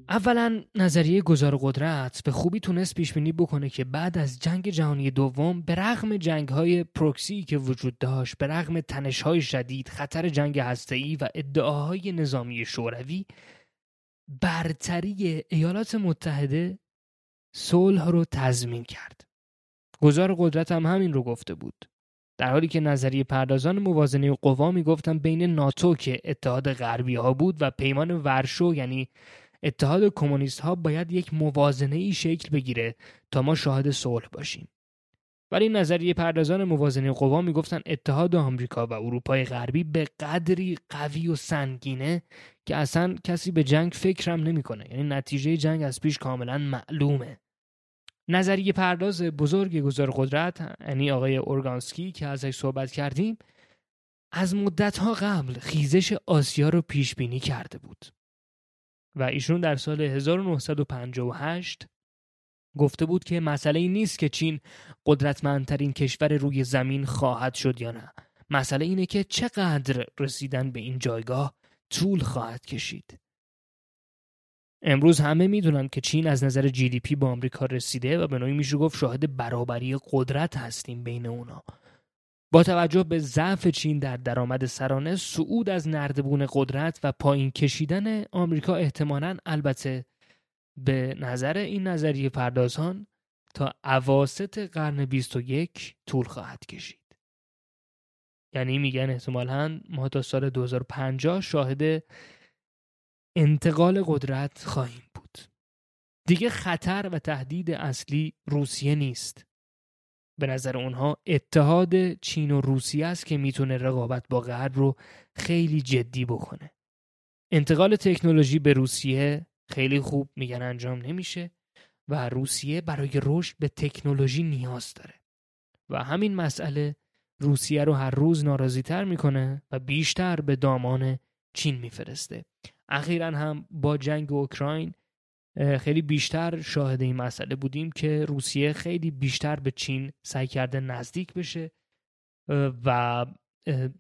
اولا نظریه گذار قدرت به خوبی تونست پیش بینی بکنه که بعد از جنگ جهانی دوم به رغم جنگ های پروکسی که وجود داشت به رغم تنش های شدید خطر جنگ هسته‌ای و ادعاهای نظامی شوروی برتری ایالات متحده صلح رو تضمین کرد. گذار قدرت هم همین رو گفته بود. در حالی که نظریه پردازان موازنه قوا می‌گفتن بین ناتو که اتحاد غربی ها بود و پیمان ورشو یعنی اتحاد کمونیست ها باید یک موازنه ای شکل بگیره تا ما شاهد صلح باشیم. ولی نظریه پردازان موازنه قوا می‌گفتن اتحاد آمریکا و اروپای غربی به قدری قوی و سنگینه که اصلا کسی به جنگ فکرم نمی‌کنه. یعنی نتیجه جنگ از پیش کاملا معلومه. نظریه پرداز بزرگ گذار قدرت یعنی آقای اورگانسکی که ازش صحبت کردیم از مدتها قبل خیزش آسیا رو پیش بینی کرده بود. و ایشون در سال 1958 گفته بود که مسئله این نیست که چین قدرتمندترین کشور روی زمین خواهد شد یا نه. مسئله اینه که چقدر رسیدن به این جایگاه طول خواهد کشید. امروز همه می‌دونن که چین از نظر جی دی پی با آمریکا رسیده و به نوعی میشه گفت شاهد برابری قدرت هستیم بین اونا. با توجه به ضعف چین در درآمد سرانه صعود از نردبون قدرت و پایین کشیدن آمریکا احتمالا البته به نظر این نظریه پردازان تا اواسط قرن 21 طول خواهد کشید. یعنی میگن احتمالا ما تا سال 2050 شاهد انتقال قدرت خواهیم بود. دیگه خطر و تهدید اصلی روسیه نیست. به نظر اونها اتحاد چین و روسیه است که می‌تونه رقابت با غرب رو خیلی جدی بکنه. انتقال تکنولوژی به روسیه خیلی خوب میگن انجام نمیشه و روسیه برای رشد به تکنولوژی نیاز داره. و همین مسئله روسیه رو هر روز ناراضی تر می‌کنه و بیشتر به دامان چین میفرسته. اخیرا هم با جنگ اوکراین خیلی بیشتر شاهد این مسئله بودیم که روسیه خیلی بیشتر به چین سعی کرده نزدیک بشه و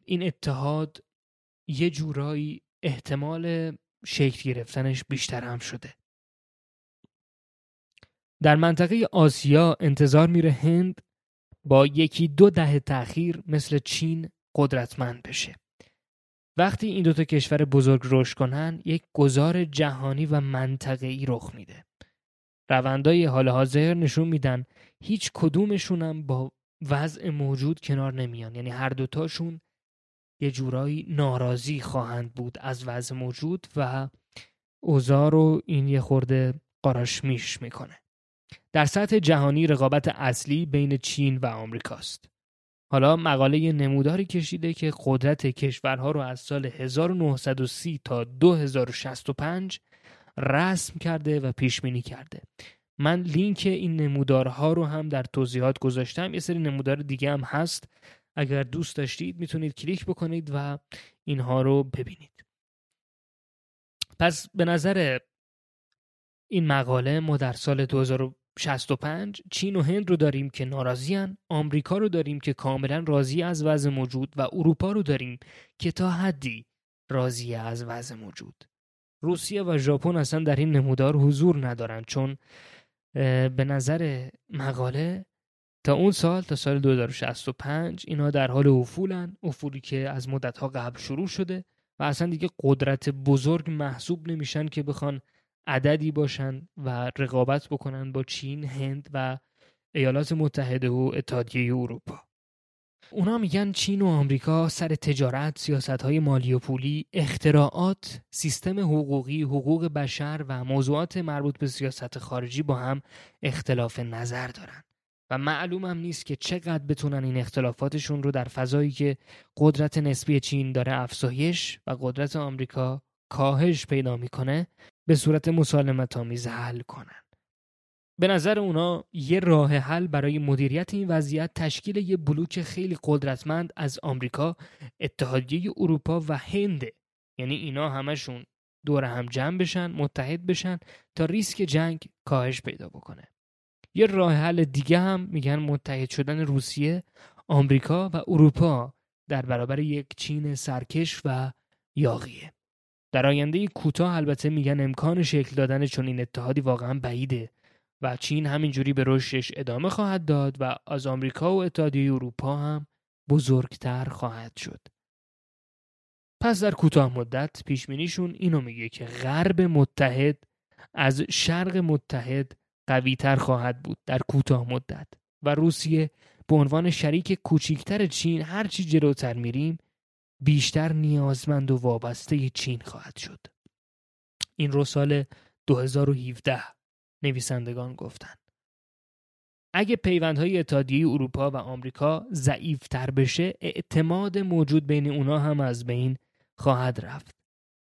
این اتحاد یه جورایی احتمال شکل گرفتنش بیشتر هم شده. در منطقه آسیا انتظار میره هند با یکی دو دهه تأخیر مثل چین قدرتمند بشه. وقتی این دوتا کشور بزرگ رشد کنن یک گذار جهانی و منطقه‌ای رخ میده. روندای حال حاضر نشون میدن هیچ کدومشون هم با وضع موجود کنار نمیان. یعنی هر دوتاشون یه جورایی ناراضی خواهند بود از وضع موجود و اوضاع رو این یه خورده قاراشمیش می‌کنه. در سطح جهانی رقابت اصلی بین چین و آمریکاست. حالا مقاله نموداری کشیده که قدرت کشورها رو از سال 1930 تا 2065 رسم کرده و پیش بینی کرده. من لینک این نمودارها رو هم در توضیحات گذاشتم. یه سری نمودار دیگه هم هست. اگر دوست داشتید می‌تونید کلیک بکنید و اینها رو ببینید. پس به نظر این مقاله ما در سال 65 چین و هند رو داریم که ناراضیان آمریکا رو داریم که کاملا راضی از وضع موجود و اروپا رو داریم که تا حدی راضی از وضع موجود. روسیه و ژاپن اصلا در این نمودار حضور ندارند چون به نظر مقاله تا اون سال تا سال 2065 اینا در حال افولن افولی که از مدتها قبل شروع شده و اصلا دیگه قدرت بزرگ محسوب نمیشن که بخوان عددی باشن و رقابت بکنن با چین، هند و ایالات متحده و اتحادیه اروپا اونا میگن چین و آمریکا سر تجارت، سیاست های مالی و پولی، اختراعات، سیستم حقوقی، حقوق بشر و موضوعات مربوط به سیاست خارجی با هم اختلاف نظر دارن. و معلوم هم نیست که چقدر بتونن این اختلافاتشون رو در فضایی که قدرت نسبی چین داره افزایش و قدرت آمریکا کاهش پیدا می‌کنه به صورت مسالمت آمیز حل کنن. به نظر اونا یه راه حل برای مدیریت این وضعیت تشکیل یه بلوک خیلی قدرتمند از آمریکا، اتحادیه اروپا و هند. یعنی اینا همشون دور هم جمع بشن، متحد بشن تا ریسک جنگ کاهش پیدا بکنه. یه راه حل دیگه هم میگن متحد شدن روسیه، آمریکا و اروپا در برابر یک چین سرکش و یاقیه. در آینده کوتاه البته میگن امکان شکل دادن چون این اتحادی واقعا بعیده و چین همینجوری به رشدش ادامه خواهد داد و از آمریکا و اتحادیه اروپا هم بزرگتر خواهد شد. پس در کوتاه مدت پیشبینیشون اینو میگه که غرب متحد از شرق متحد قویتر خواهد بود در کوتاه مدت و روسیه به عنوان شریک کوچیکتر چین هرچی جلوتر میریم بیشتر نیازمند و وابسته چین خواهد شد. این رو سال 2017 نویسندگان گفتند. اگه پیوندهای اتحادیه اروپا و آمریکا ضعیفتر بشه اعتماد موجود بین اونا هم از بین خواهد رفت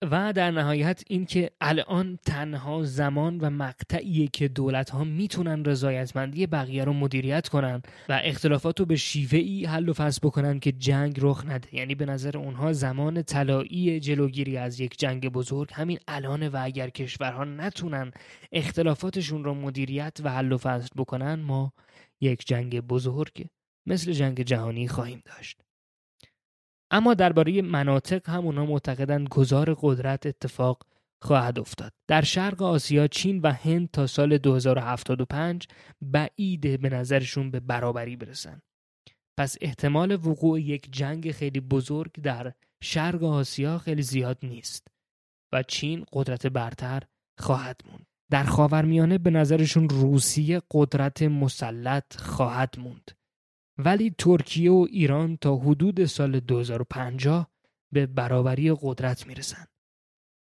و در نهایت اینکه الان تنها زمان و مقطعیه که دولت ها می‌تونن رضایتمندی بقیه رو مدیریت کنن و اختلافات رو به شیوه ای حل و فصل بکنن که جنگ رخ نده. یعنی به نظر اونها زمان طلایی جلوگیری از یک جنگ بزرگ همین الان و اگر کشورها نتونن اختلافاتشون رو مدیریت و حل و فصل بکنن ما یک جنگ بزرگ مثل جنگ جهانی خواهیم داشت. اما درباره مناطق هم اونا معتقدند گذار قدرت اتفاق خواهد افتاد. در شرق آسیا چین و هند تا سال 2075 بعیده به نظرشون به برابری برسن. پس احتمال وقوع یک جنگ خیلی بزرگ در شرق آسیا خیلی زیاد نیست و چین قدرت برتر خواهد موند. در خاورمیانه به نظرشون روسیه قدرت مسلط خواهد موند. ولی ترکیه و ایران تا حدود سال 2050 به برابری قدرت می‌رسن.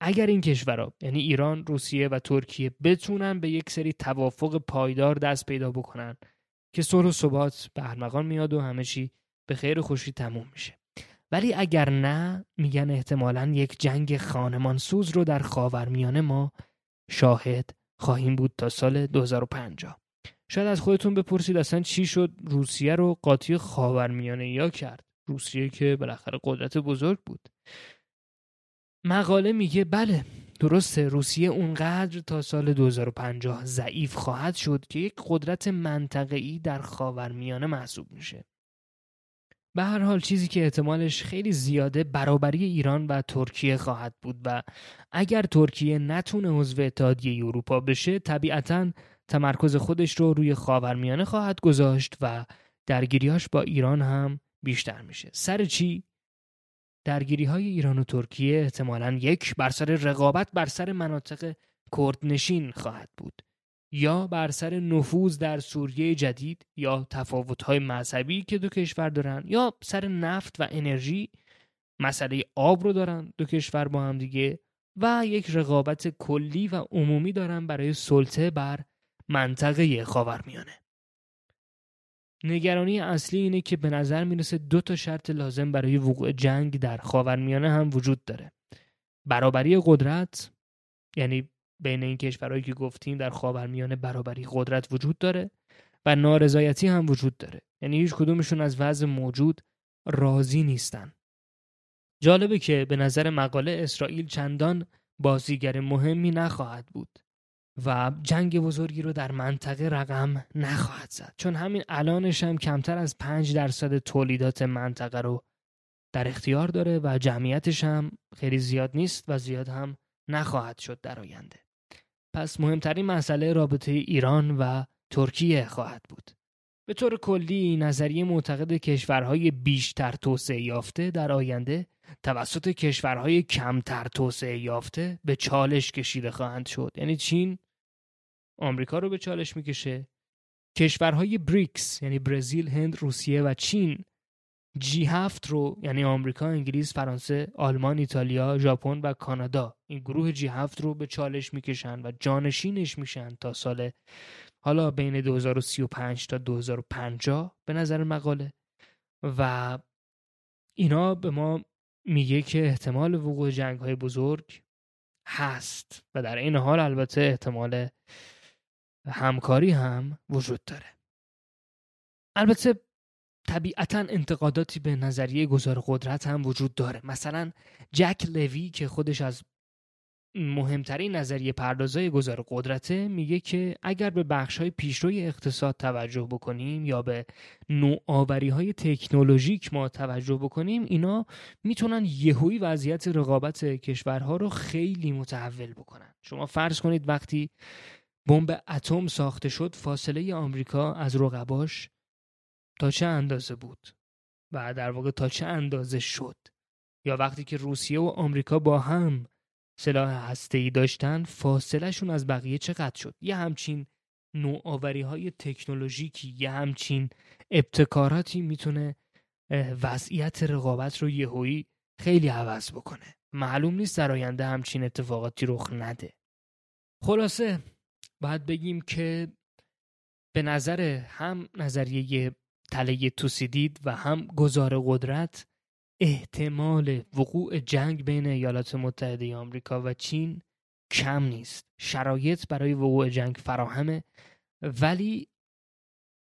اگر این کشورها یعنی ایران، روسیه و ترکیه بتونن به یک سری توافق پایدار دست پیدا بکنن که صلح و ثبات به ارمغان میاد و همه چی به خیر خوشی تموم میشه. ولی اگر نه میگن احتمالا یک جنگ خانمان سوز رو در خاورمیانه ما شاهد خواهیم بود تا سال 2050. شاید از خودتون بپرسید اصلا چی شد روسیه رو قاطی خاورمیانه یا کرد. روسیه که بالاخره قدرت بزرگ بود. مقاله میگه بله درسته روسیه اونقدر تا سال 2050 ضعیف خواهد شد که یک قدرت منطقه‌ای در خاورمیانه محسوب میشه. به هر حال چیزی که احتمالش خیلی زیاده برابری ایران و ترکیه خواهد بود و اگر ترکیه نتونه عضو اتحادیه اروپا بشه طبیعتاً تمرکز خودش رو روی خاورمیانه خواهد گذاشت و درگیریاش با ایران هم بیشتر میشه. سر چی؟ درگیری های ایران و ترکیه احتمالا یک بر سر رقابت بر سر مناطق کردنشین خواهد بود. یا بر سر نفوذ در سوریه جدید یا تفاوت های مذهبی که دو کشور دارن یا سر نفت و انرژی مسئله آب رو دارن دو کشور با هم دیگه و یک رقابت کلی و عمومی دارن برای سلطه بر منطقه خاورمیانه. نگرانی اصلی اینه که به نظر می‌رسه دو تا شرط لازم برای وقوع جنگ در خاورمیانه هم وجود داره. برابری قدرت یعنی بین این کشورهایی که گفتیم در خاورمیانه برابری قدرت وجود داره و نارضایتی هم وجود داره. یعنی هیچ کدومشون از وضع موجود راضی نیستن. جالبه که به نظر مقاله اسرائیل چندان بازیگر مهمی نخواهد بود. و جنگ بزرگی رو در منطقه رقم نخواهد زد. چون همین الانش هم کمتر از 5 درصد تولیدات منطقه رو در اختیار داره و جمعیتش هم خیلی زیاد نیست و زیاد هم نخواهد شد در آینده. پس مهمترین مسئله رابطه ایران و ترکیه خواهد بود. به طور کلی نظریه معتقد کشورهای بیشتر توسعه یافته در آینده توسط کشورهای کمتر توسعه یافته به چالش کشیده خواهند شد. یعنی چین آمریکا رو به چالش می‌کشه. کشورهای بریکس یعنی برزیل، هند، روسیه و چین جی هفت رو یعنی آمریکا، انگلیس، فرانسه، آلمان، ایتالیا، ژاپن و کانادا این گروه جی هفت رو به چالش می‌کشن و جانشینش میشن تا سال حالا بین 2035 تا 2050 به نظر مقاله. و اینا به ما میگه که احتمال وقوع جنگ های بزرگ هست و در این حال البته احتمال همکاری هم وجود داره. البته طبیعتا انتقاداتی به نظریه گذار قدرت هم وجود داره. مثلا جک لوی که خودش از مهمترین نظریه پردازای گذار قدرته میگه که اگر به بخش های پیشروی اقتصاد توجه بکنیم یا به نوآوری های تکنولوژیک ما توجه بکنیم اینا می‌تونن یهویی وضعیت رقابت کشورها رو خیلی متحول بکنن. شما فرض کنید وقتی بمب اتم ساخته شد فاصله آمریکا از رقباش تا چه اندازه بود و در واقع تا چه اندازه شد؟ یا وقتی که روسیه و آمریکا با هم سلاح ای داشتن فاصلهشون از بقیه چقدر شد؟ یه همچین نوآوری های تکنولوژیکی یه همچین ابتکاراتی می‌تونه وضعیت رقابت رو یهویی خیلی عوض بکنه. معلوم نیست در آینده همچین اتفاقاتی رخ نده. خلاصه باید بگیم که به نظر هم نظریه تله توسیدید و هم گذار قدرت احتمال وقوع جنگ بین ایالات متحده آمریکا و چین کم نیست. شرایط برای وقوع جنگ فراهمه ولی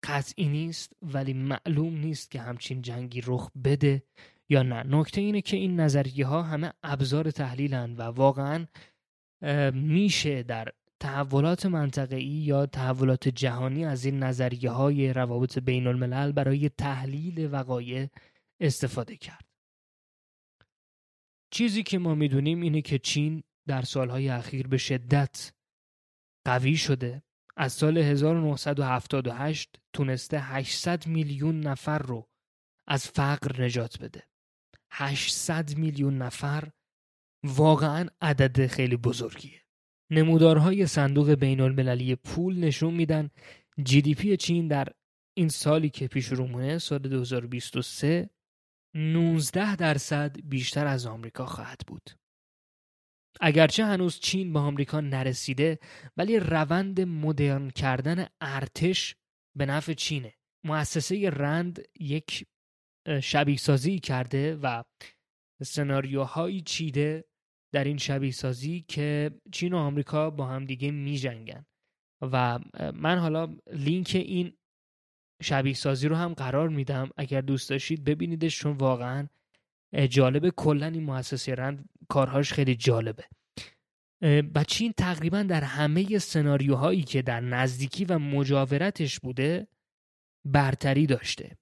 قطعی نیست ولی معلوم نیست که همچین جنگی رخ بده یا نه. نکته اینه که این نظریه ها همه ابزار تحلیلن و واقعا میشه در تحولات منطقه‌ای یا تحولات جهانی از این نظریه های روابط بین الملل برای تحلیل وقایع استفاده کرد. چیزی که ما می‌دونیم اینه که چین در سالهای اخیر به شدت قوی شده. از سال 1978 تونسته 800 میلیون نفر رو از فقر نجات بده. 800 میلیون نفر واقعا عدد خیلی بزرگیه. نمودارهای صندوق بین المللی پول نشون میدن جی دی پی چین در این سالی که پیش رو سال 2023 19 درصد بیشتر از آمریکا خواهد بود. اگرچه هنوز چین به آمریکا نرسیده ولی روند مدرن کردن ارتش به نفع چینه. مؤسسه رند یک شبیه سازی کرده و سناریوهایی چیده در این شبیه سازی که چین و آمریکا با هم دیگه می جنگن. و من حالا لینک این شبیه سازی رو هم قرار میدم. اگر دوست داشتید ببینیدش چون واقعا جالبه. کلا این مؤسسه رند کارهاش خیلی جالبه. و چین تقریبا در همه سناریوهایی که در نزدیکی و مجاورتش بوده برتری داشته.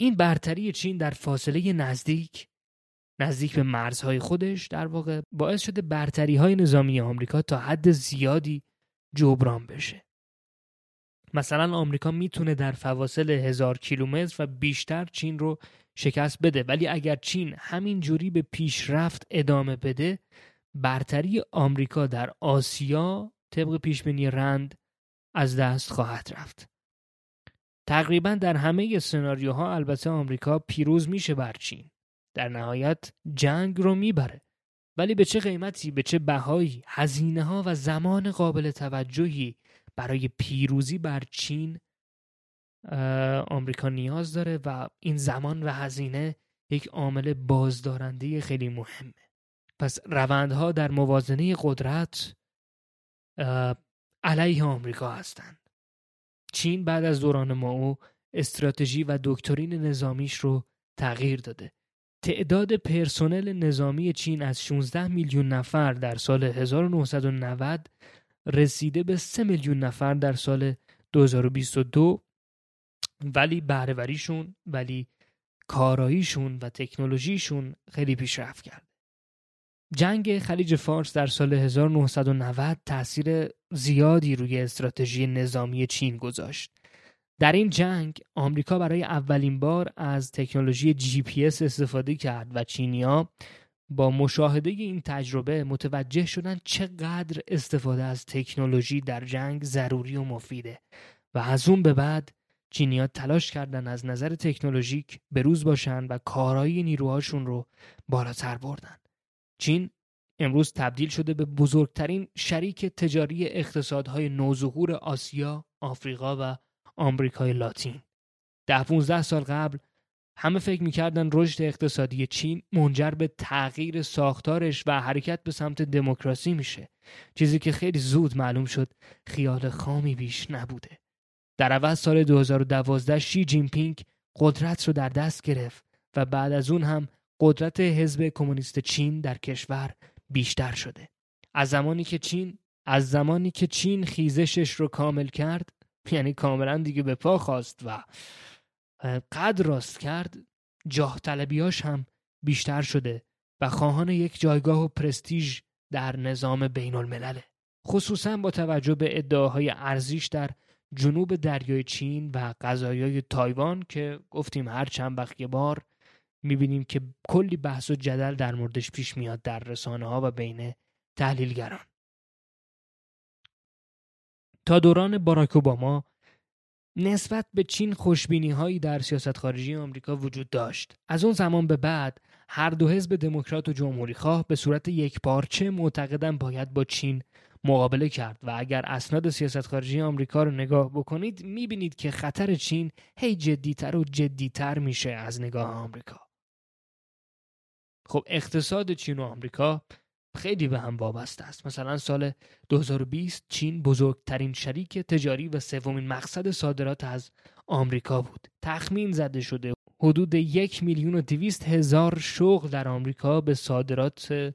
این برتری چین در فاصله نزدیک نزدیک به مرزهای خودش در واقع باعث شده برتری های نظامی آمریکا تا حد زیادی جبران بشه. مثلا آمریکا می‌تونه در فواصل هزار کیلومتر و بیشتر چین رو شکست بده ولی اگر چین همین جوری به پیشرفت ادامه بده برتری آمریکا در آسیا طبق پیشبینی رند از دست خواهد رفت. تقریبا در همه سناریوها البته آمریکا پیروز میشه بر چین. در نهایت جنگ رو می‌بره. ولی به چه قیمتی به چه بهایی هزینه ها و زمان قابل توجهی برای پیروزی بر چین آمریکا نیاز داره و این زمان و هزینه یک عامل بازدارنده خیلی مهمه. پس روندها در موازنه قدرت علیه آمریکا هستند. چین بعد از دوران ماو استراتژی و دکترین نظامیش رو تغییر داده. تعداد پرسنل نظامی چین از 16 میلیون نفر در سال 1990 رسیده به 3 میلیون نفر در سال 2022 ولی بهرهوریشون ولی کاراییشون و تکنولوژیشون خیلی پیشرفت کرد. جنگ خلیج فارس در سال 1990 تاثیر زیادی روی استراتژی نظامی چین گذاشت در این جنگ آمریکا برای اولین بار از تکنولوژی جی پی اس استفاده کرد و چینیا با مشاهده این تجربه متوجه شدن چقدر استفاده از تکنولوژی در جنگ ضروری و مفیده و از اون به بعد چینیا تلاش کردن از نظر تکنولوژیک بروز باشن و کارایی نیروهاشون رو بالاتر بردن. چین امروز تبدیل شده به بزرگترین شریک تجاری اقتصادهای نوظهور آسیا، آفریقا و آمریکای لاتین. ده 15 سال قبل همه فکر می‌کردن رشد اقتصادی چین منجر به تغییر ساختارش و حرکت به سمت دموکراسی میشه. چیزی که خیلی زود معلوم شد خیال خامی بیش نبوده. در عوض سال 2012 شی جین پینگ قدرت رو در دست گرفت و بعد از اون هم قدرت حزب کمونیست چین در کشور بیشتر شده. از زمانی که چین از زمانی که چین خیزشش رو کامل کرد یعنی کاملا دیگه به پا خواست و قد راست کرد جاه طلبیاش هم بیشتر شده و خواهان یک جایگاه و پرستیژ در نظام بین الملله خصوصا با توجه به ادعاهای ارزیش در جنوب دریای چین و قضایای تایوان که گفتیم هر چند وقت بار می‌بینیم که کلی بحث و جدل در موردش پیش میاد در رسانه ها و بین تحلیلگران. تا دوران باراک اوباما نسبت به چین خوشبینی هایی در سیاست خارجی آمریکا وجود داشت. از اون زمان به بعد هر دو حزب دموکرات و جمهوری خواه به صورت یک پارچه معتقدن باید با چین مقابله کرد و اگر اسناد سیاست خارجی آمریکا رو نگاه بکنید می‌بینید که خطر چین هی جدیتر و جدیتر میشه از نگاه آمریکا. خب اقتصاد چین و آمریکا خیلی به هم وابسته است. مثلا سال 2020 چین بزرگترین شریک تجاری و سومین مقصد صادرات از آمریکا بود. تخمین زده شده. حدود یک میلیون و دویست هزار شغل در آمریکا به صادرات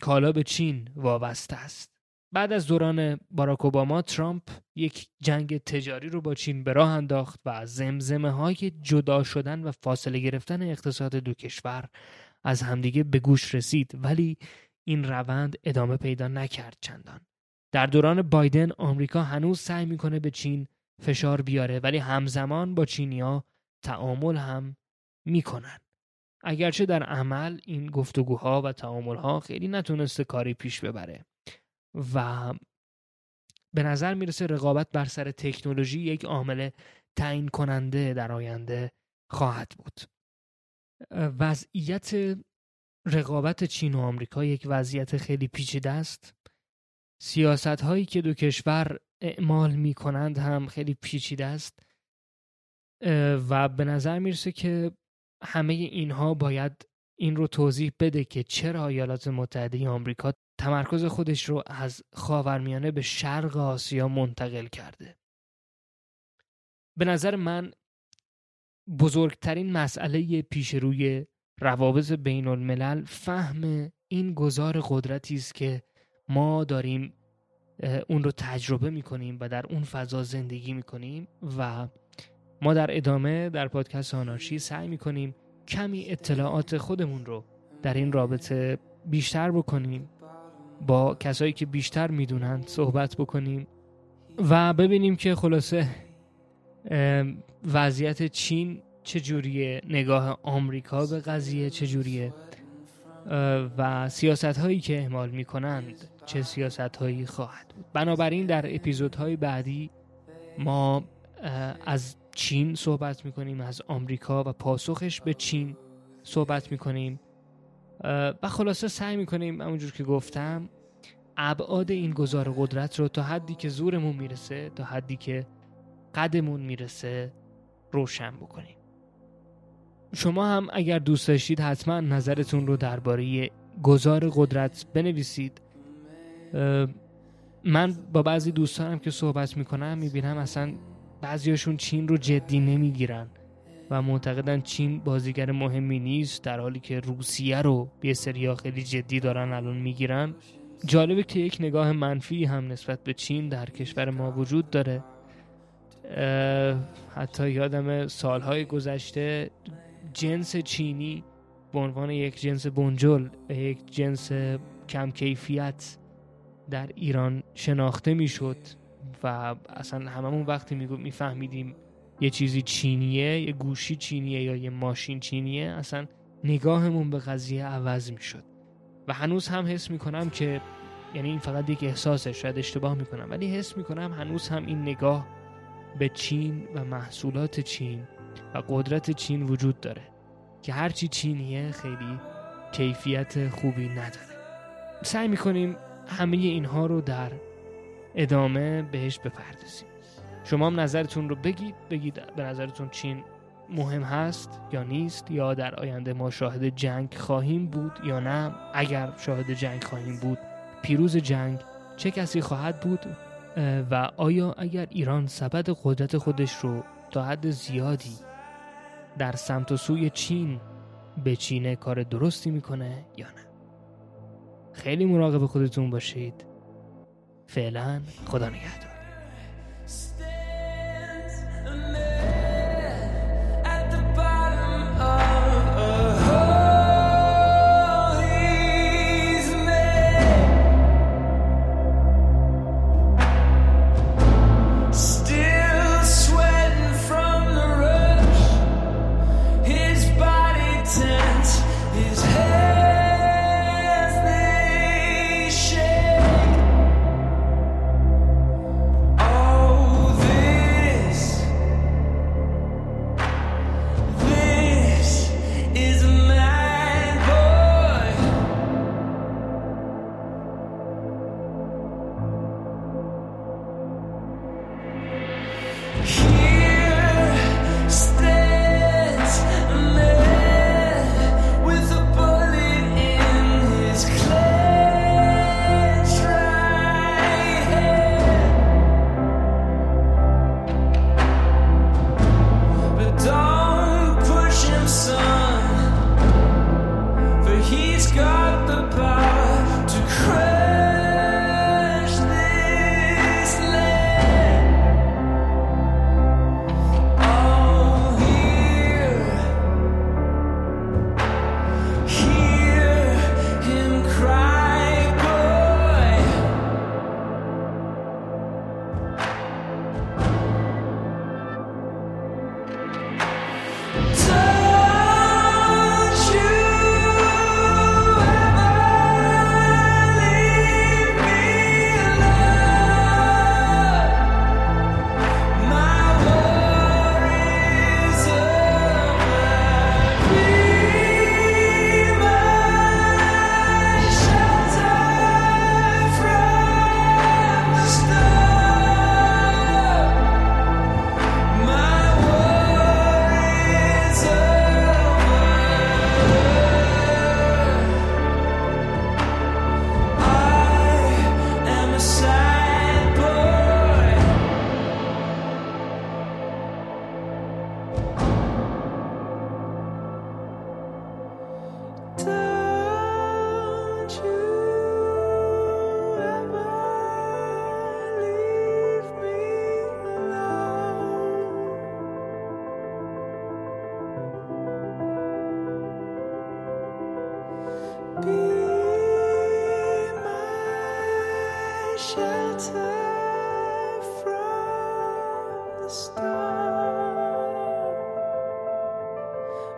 کالا به چین وابسته است. بعد از دوران باراک اوباما ترامپ یک جنگ تجاری رو با چین به راه انداخت و زمزمه های جدا شدن و فاصله گرفتن اقتصاد دو کشور از همدیگه به گوش رسید ولی این روند ادامه پیدا نکرد چندان. در دوران بایدن آمریکا هنوز سعی می‌کنه به چین فشار بیاره ولی همزمان با چینیا تعامل هم می‌کنن. اگرچه در عمل این گفتگوها و تعاملها خیلی نتونسته کاری پیش ببره و به نظر می‌رسه رقابت بر سر تکنولوژی یک عامل تعیین کننده در آینده خواهد بود. وضعیت رقابت چین و آمریکا یک وضعیت خیلی پیچیده است. سیاست هایی که دو کشور اعمال می کنند هم خیلی پیچیده است. و به نظر می‌رسه که همه اینها باید این رو توضیح بده که چرا ایالات متحده آمریکا تمرکز خودش رو از خاورمیانه به شرق آسیا منتقل کرده. به نظر من بزرگترین مسئله پیش روی روابط بین الملل فهم این گذار قدرتی است که ما داریم اون رو تجربه می کنیم و در اون فضا زندگی می کنیم و ما در ادامه در پادکست آنارشی سعی می کنیم کمی اطلاعات خودمون رو در این رابطه بیشتر بکنیم با کسایی که بیشتر می‌دونند صحبت بکنیم و ببینیم که خلاصه وضعیت چین چجوریه نگاه آمریکا به قضیه چجوریه و سیاست هایی که اعمال می کنند چه سیاست هایی خواهد بود؟ بنابراین در اپیزودهای بعدی ما از چین صحبت می کنیم از آمریکا و پاسخش به چین صحبت می کنیم و خلاصه سعی می کنیم همونجور که گفتم ابعاد این گذار قدرت رو تا حدی که زورمون می‌رسه تا حدی که قدمون می‌رسه روشن بکنیم. شما هم اگر دوست داشتید حتما نظرتون رو درباره گذار قدرت بنویسید. من با بعضی دوستانم که صحبت می‌کنم می‌بینم اصلا بعضیاشون چین رو جدی نمی‌گیرن و معتقدن چین بازیگر مهمی نیست در حالی که روسیه رو به سریا خیلی جدی دارن الان می‌گیرن. جالبه که یک نگاه منفی هم نسبت به چین در کشور ما وجود داره. حتی یادم سالهای گذشته جنس چینی به عنوان یک جنس بنجل یک جنس کم کیفیت در ایران شناخته می‌شد و اصلا هممون وقتی میفهمیدیم یه چیزی چینیه یه گوشی چینیه یا یه ماشین چینیه اصلا نگاهمون به قضیه عوض می‌شد. و هنوز هم حس می‌کنم که یعنی این فقط یک احساسه شاید اشتباه می‌کنم ولی حس می‌کنم هنوز هم این نگاه به چین و محصولات چین و قدرت چین وجود داره که هرچی چینیه خیلی کیفیت خوبی نداره. سعی می‌کنیم همه اینها رو در ادامه بهش بپردازیم. شما هم نظرتون رو بگید بگید به نظرتون چین مهم هست یا نیست یا در آینده ما شاهد جنگ خواهیم بود یا نه. اگر شاهد جنگ خواهیم بود پیروز جنگ چه کسی خواهد بود؟ و آیا اگر ایران سبد قدرت خودش رو تا حد زیادی در سمت و سوی چین به چینه کار درستی می‌کنه یا نه؟ خیلی مراقب خودتون باشید. فعلا خدا نگهدار.